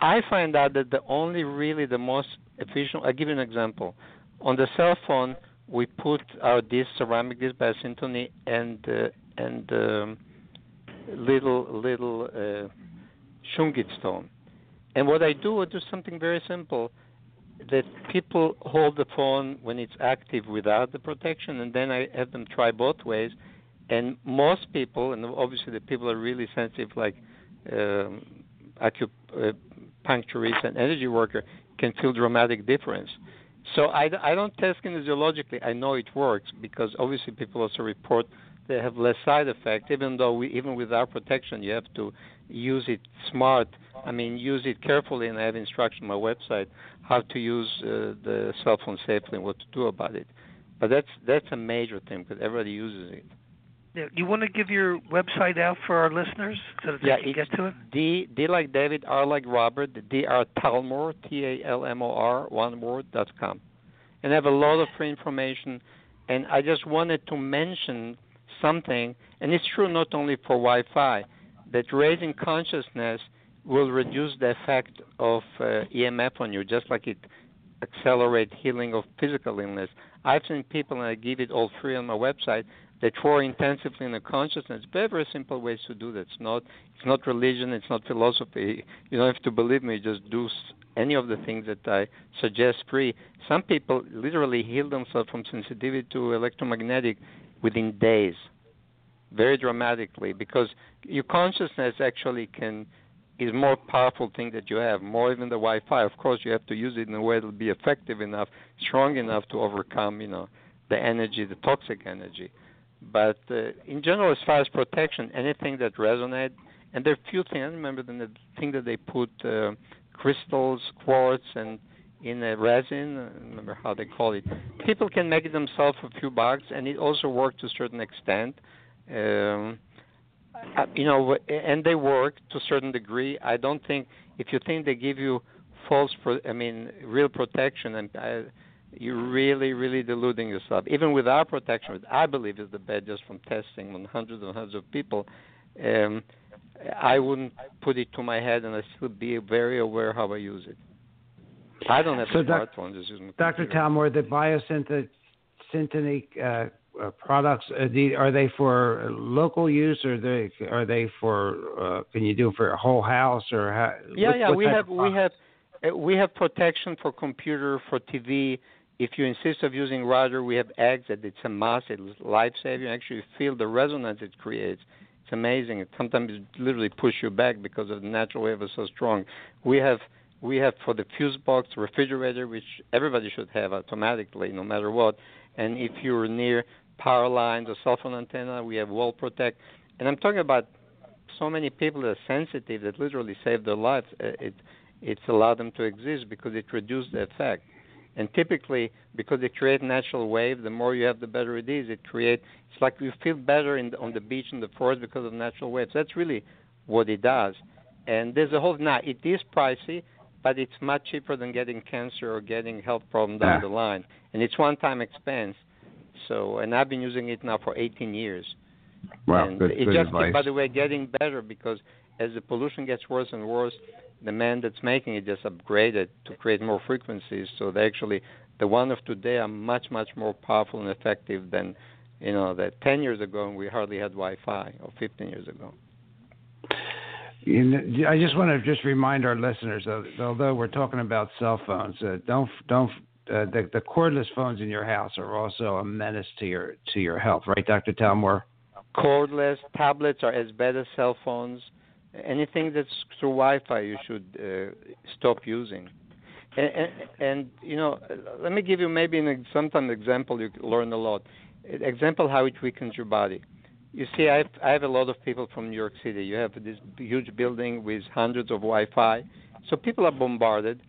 I find out that the only really the most efficient. I'll give you an example. On the cell phone, we put our disc, ceramic disc biosyntony, and uh, and um, little little uh, shungite stone. And what I do, I do something very simple. That people hold the phone when it's active without the protection, and then I have them try both ways. And most people, and obviously the people are really sensitive, like um, acupuncturist and energy worker, can feel dramatic difference. So I, I don't test kinesiologically. I know it works because obviously people also report they have less side effect. Even though we, even without protection, you have to use it smart. I mean, use it carefully, and I have instruction on my website how to use uh, the cell phone safely and what to do about it. But that's that's a major thing because everybody uses it. Yeah, you want to give your website out for our listeners so that they yeah, can get to it? D D like David, R like Robert, D R Talmor, T A L M O R, one word dot com, and I have a lot of free information. And I just wanted to mention something, and it's true not only for Wi-Fi, that raising consciousness will reduce the effect of uh, EMF on you, just like it accelerate healing of physical illness. I've seen people, and I give it all free on my website, that work intensively in the consciousness. Very, very simple ways to do that. It's not, it's not religion, it's not philosophy. You don't have to believe me. Just do any of the things that I suggest free. Some people literally heal themselves from sensitivity to electromagnetic within days, very dramatically, because your consciousness actually can is more powerful thing that you have, more even the Wi-Fi. Of course, you have to use it in a way that will be effective enough, strong enough to overcome, you know, the energy, the toxic energy. But uh, in general, as far as protection, anything that resonates, and there are few things. I remember the thing that they put uh, crystals, quartz, and in a resin. I remember how they call it. People can make it themselves a few bucks, and it also works to a certain extent. Um, uh, you know, and they work to a certain degree. I don't think if you think they give you false, pro- I mean, real protection, and uh, you're really, really deluding yourself. Even without protection, which I believe is the best, just from testing on hundreds and hundreds of people. Um, I wouldn't put it to my head, and I still be very aware how I use it. I don't have so a smartphone. Doc- just Dr. Talmor, the biosynthetic uh, uh, products uh, are they for local use or they are they for uh, can you do them for a whole house or how, yeah what, yeah what we have we have uh, we have protection for computer for TV if you insist of using Roger we have eggs that it's a must. it's life saving you actually feel the resonance it creates. It's amazing. It sometimes it literally push you back because of the natural wave is so strong. We have we have for the fuse box refrigerator which everybody should have automatically no matter what. And if you're near power lines, a cell phone antenna. We have wall protect, and I'm talking about so many people that are sensitive that literally save their lives. Uh, it it's allowed them to exist because it reduced the effect. And typically, because it creates natural wave, the more you have, the better it is. It creates. It's like you feel better in the, on the beach in the forest because of natural waves. That's really what it does. And there's a whole. Now it is pricey, but it's much cheaper than getting cancer or getting health problem down the line. And it's one-time expense. So, and I've been using it now for 18 years. Wow, and good, it good just, advice. by the way, getting better because as the pollution gets worse and worse, the man that's making it just upgraded to create more frequencies. So they actually, the one of today are much, much more powerful and effective than, you know, that 10 years ago and we hardly had Wi-Fi or 15 years ago. I just want to just remind our listeners, that although we're talking about cell phones, uh, don't don't uh, the, the cordless phones in your house are also a menace to your to your health, right, Dr. Talmor? Cordless tablets are as bad as cell phones. Anything that's through Wi-Fi, you should uh, stop using. And, and, and, you know, let me give you maybe an sometimes example you learn a lot. Example how it weakens your body. You see, I have, I have a lot of people from New York City. You have this huge building with hundreds of Wi-Fi, so people are bombarded.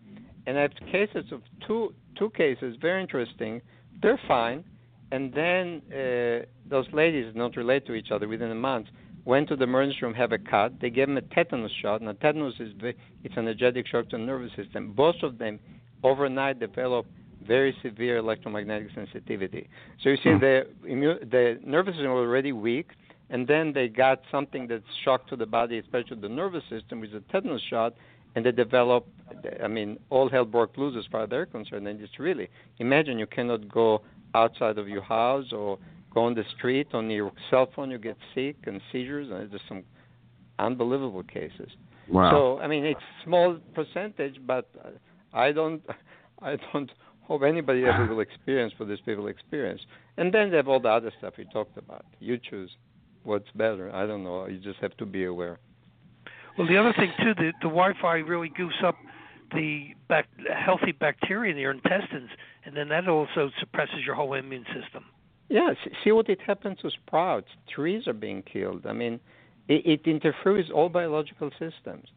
And I have cases of two two cases, very interesting. They're fine, and then uh, those ladies, don't related to each other, within a month, went to the emergency room, have a cut. They gave them a tetanus shot. Now, tetanus is it's an energetic shock to the nervous system. Both of them overnight develop very severe electromagnetic sensitivity. So you see, hmm. the immu- the nervous system was already weak, and then they got something that's shock to the body, especially the nervous system, with a tetanus shot, and they develop. I mean, all hell broke loose as far as they're concerned. And it's really imagine you cannot go outside of your house or go on the street on your cell phone. You get sick and seizures, and there's some unbelievable cases. Wow. So I mean, it's small percentage, but I don't. I don't hope anybody ever will experience what these people experience. And then they have all the other stuff we talked about. You choose what's better. I don't know. You just have to be aware. Well, the other thing too, the the Wi-Fi really goose up the bac- healthy bacteria in your intestines, and then that also suppresses your whole immune system. Yeah, see what it happens to sprouts. Trees are being killed. I mean, it, it interferes all biological systems.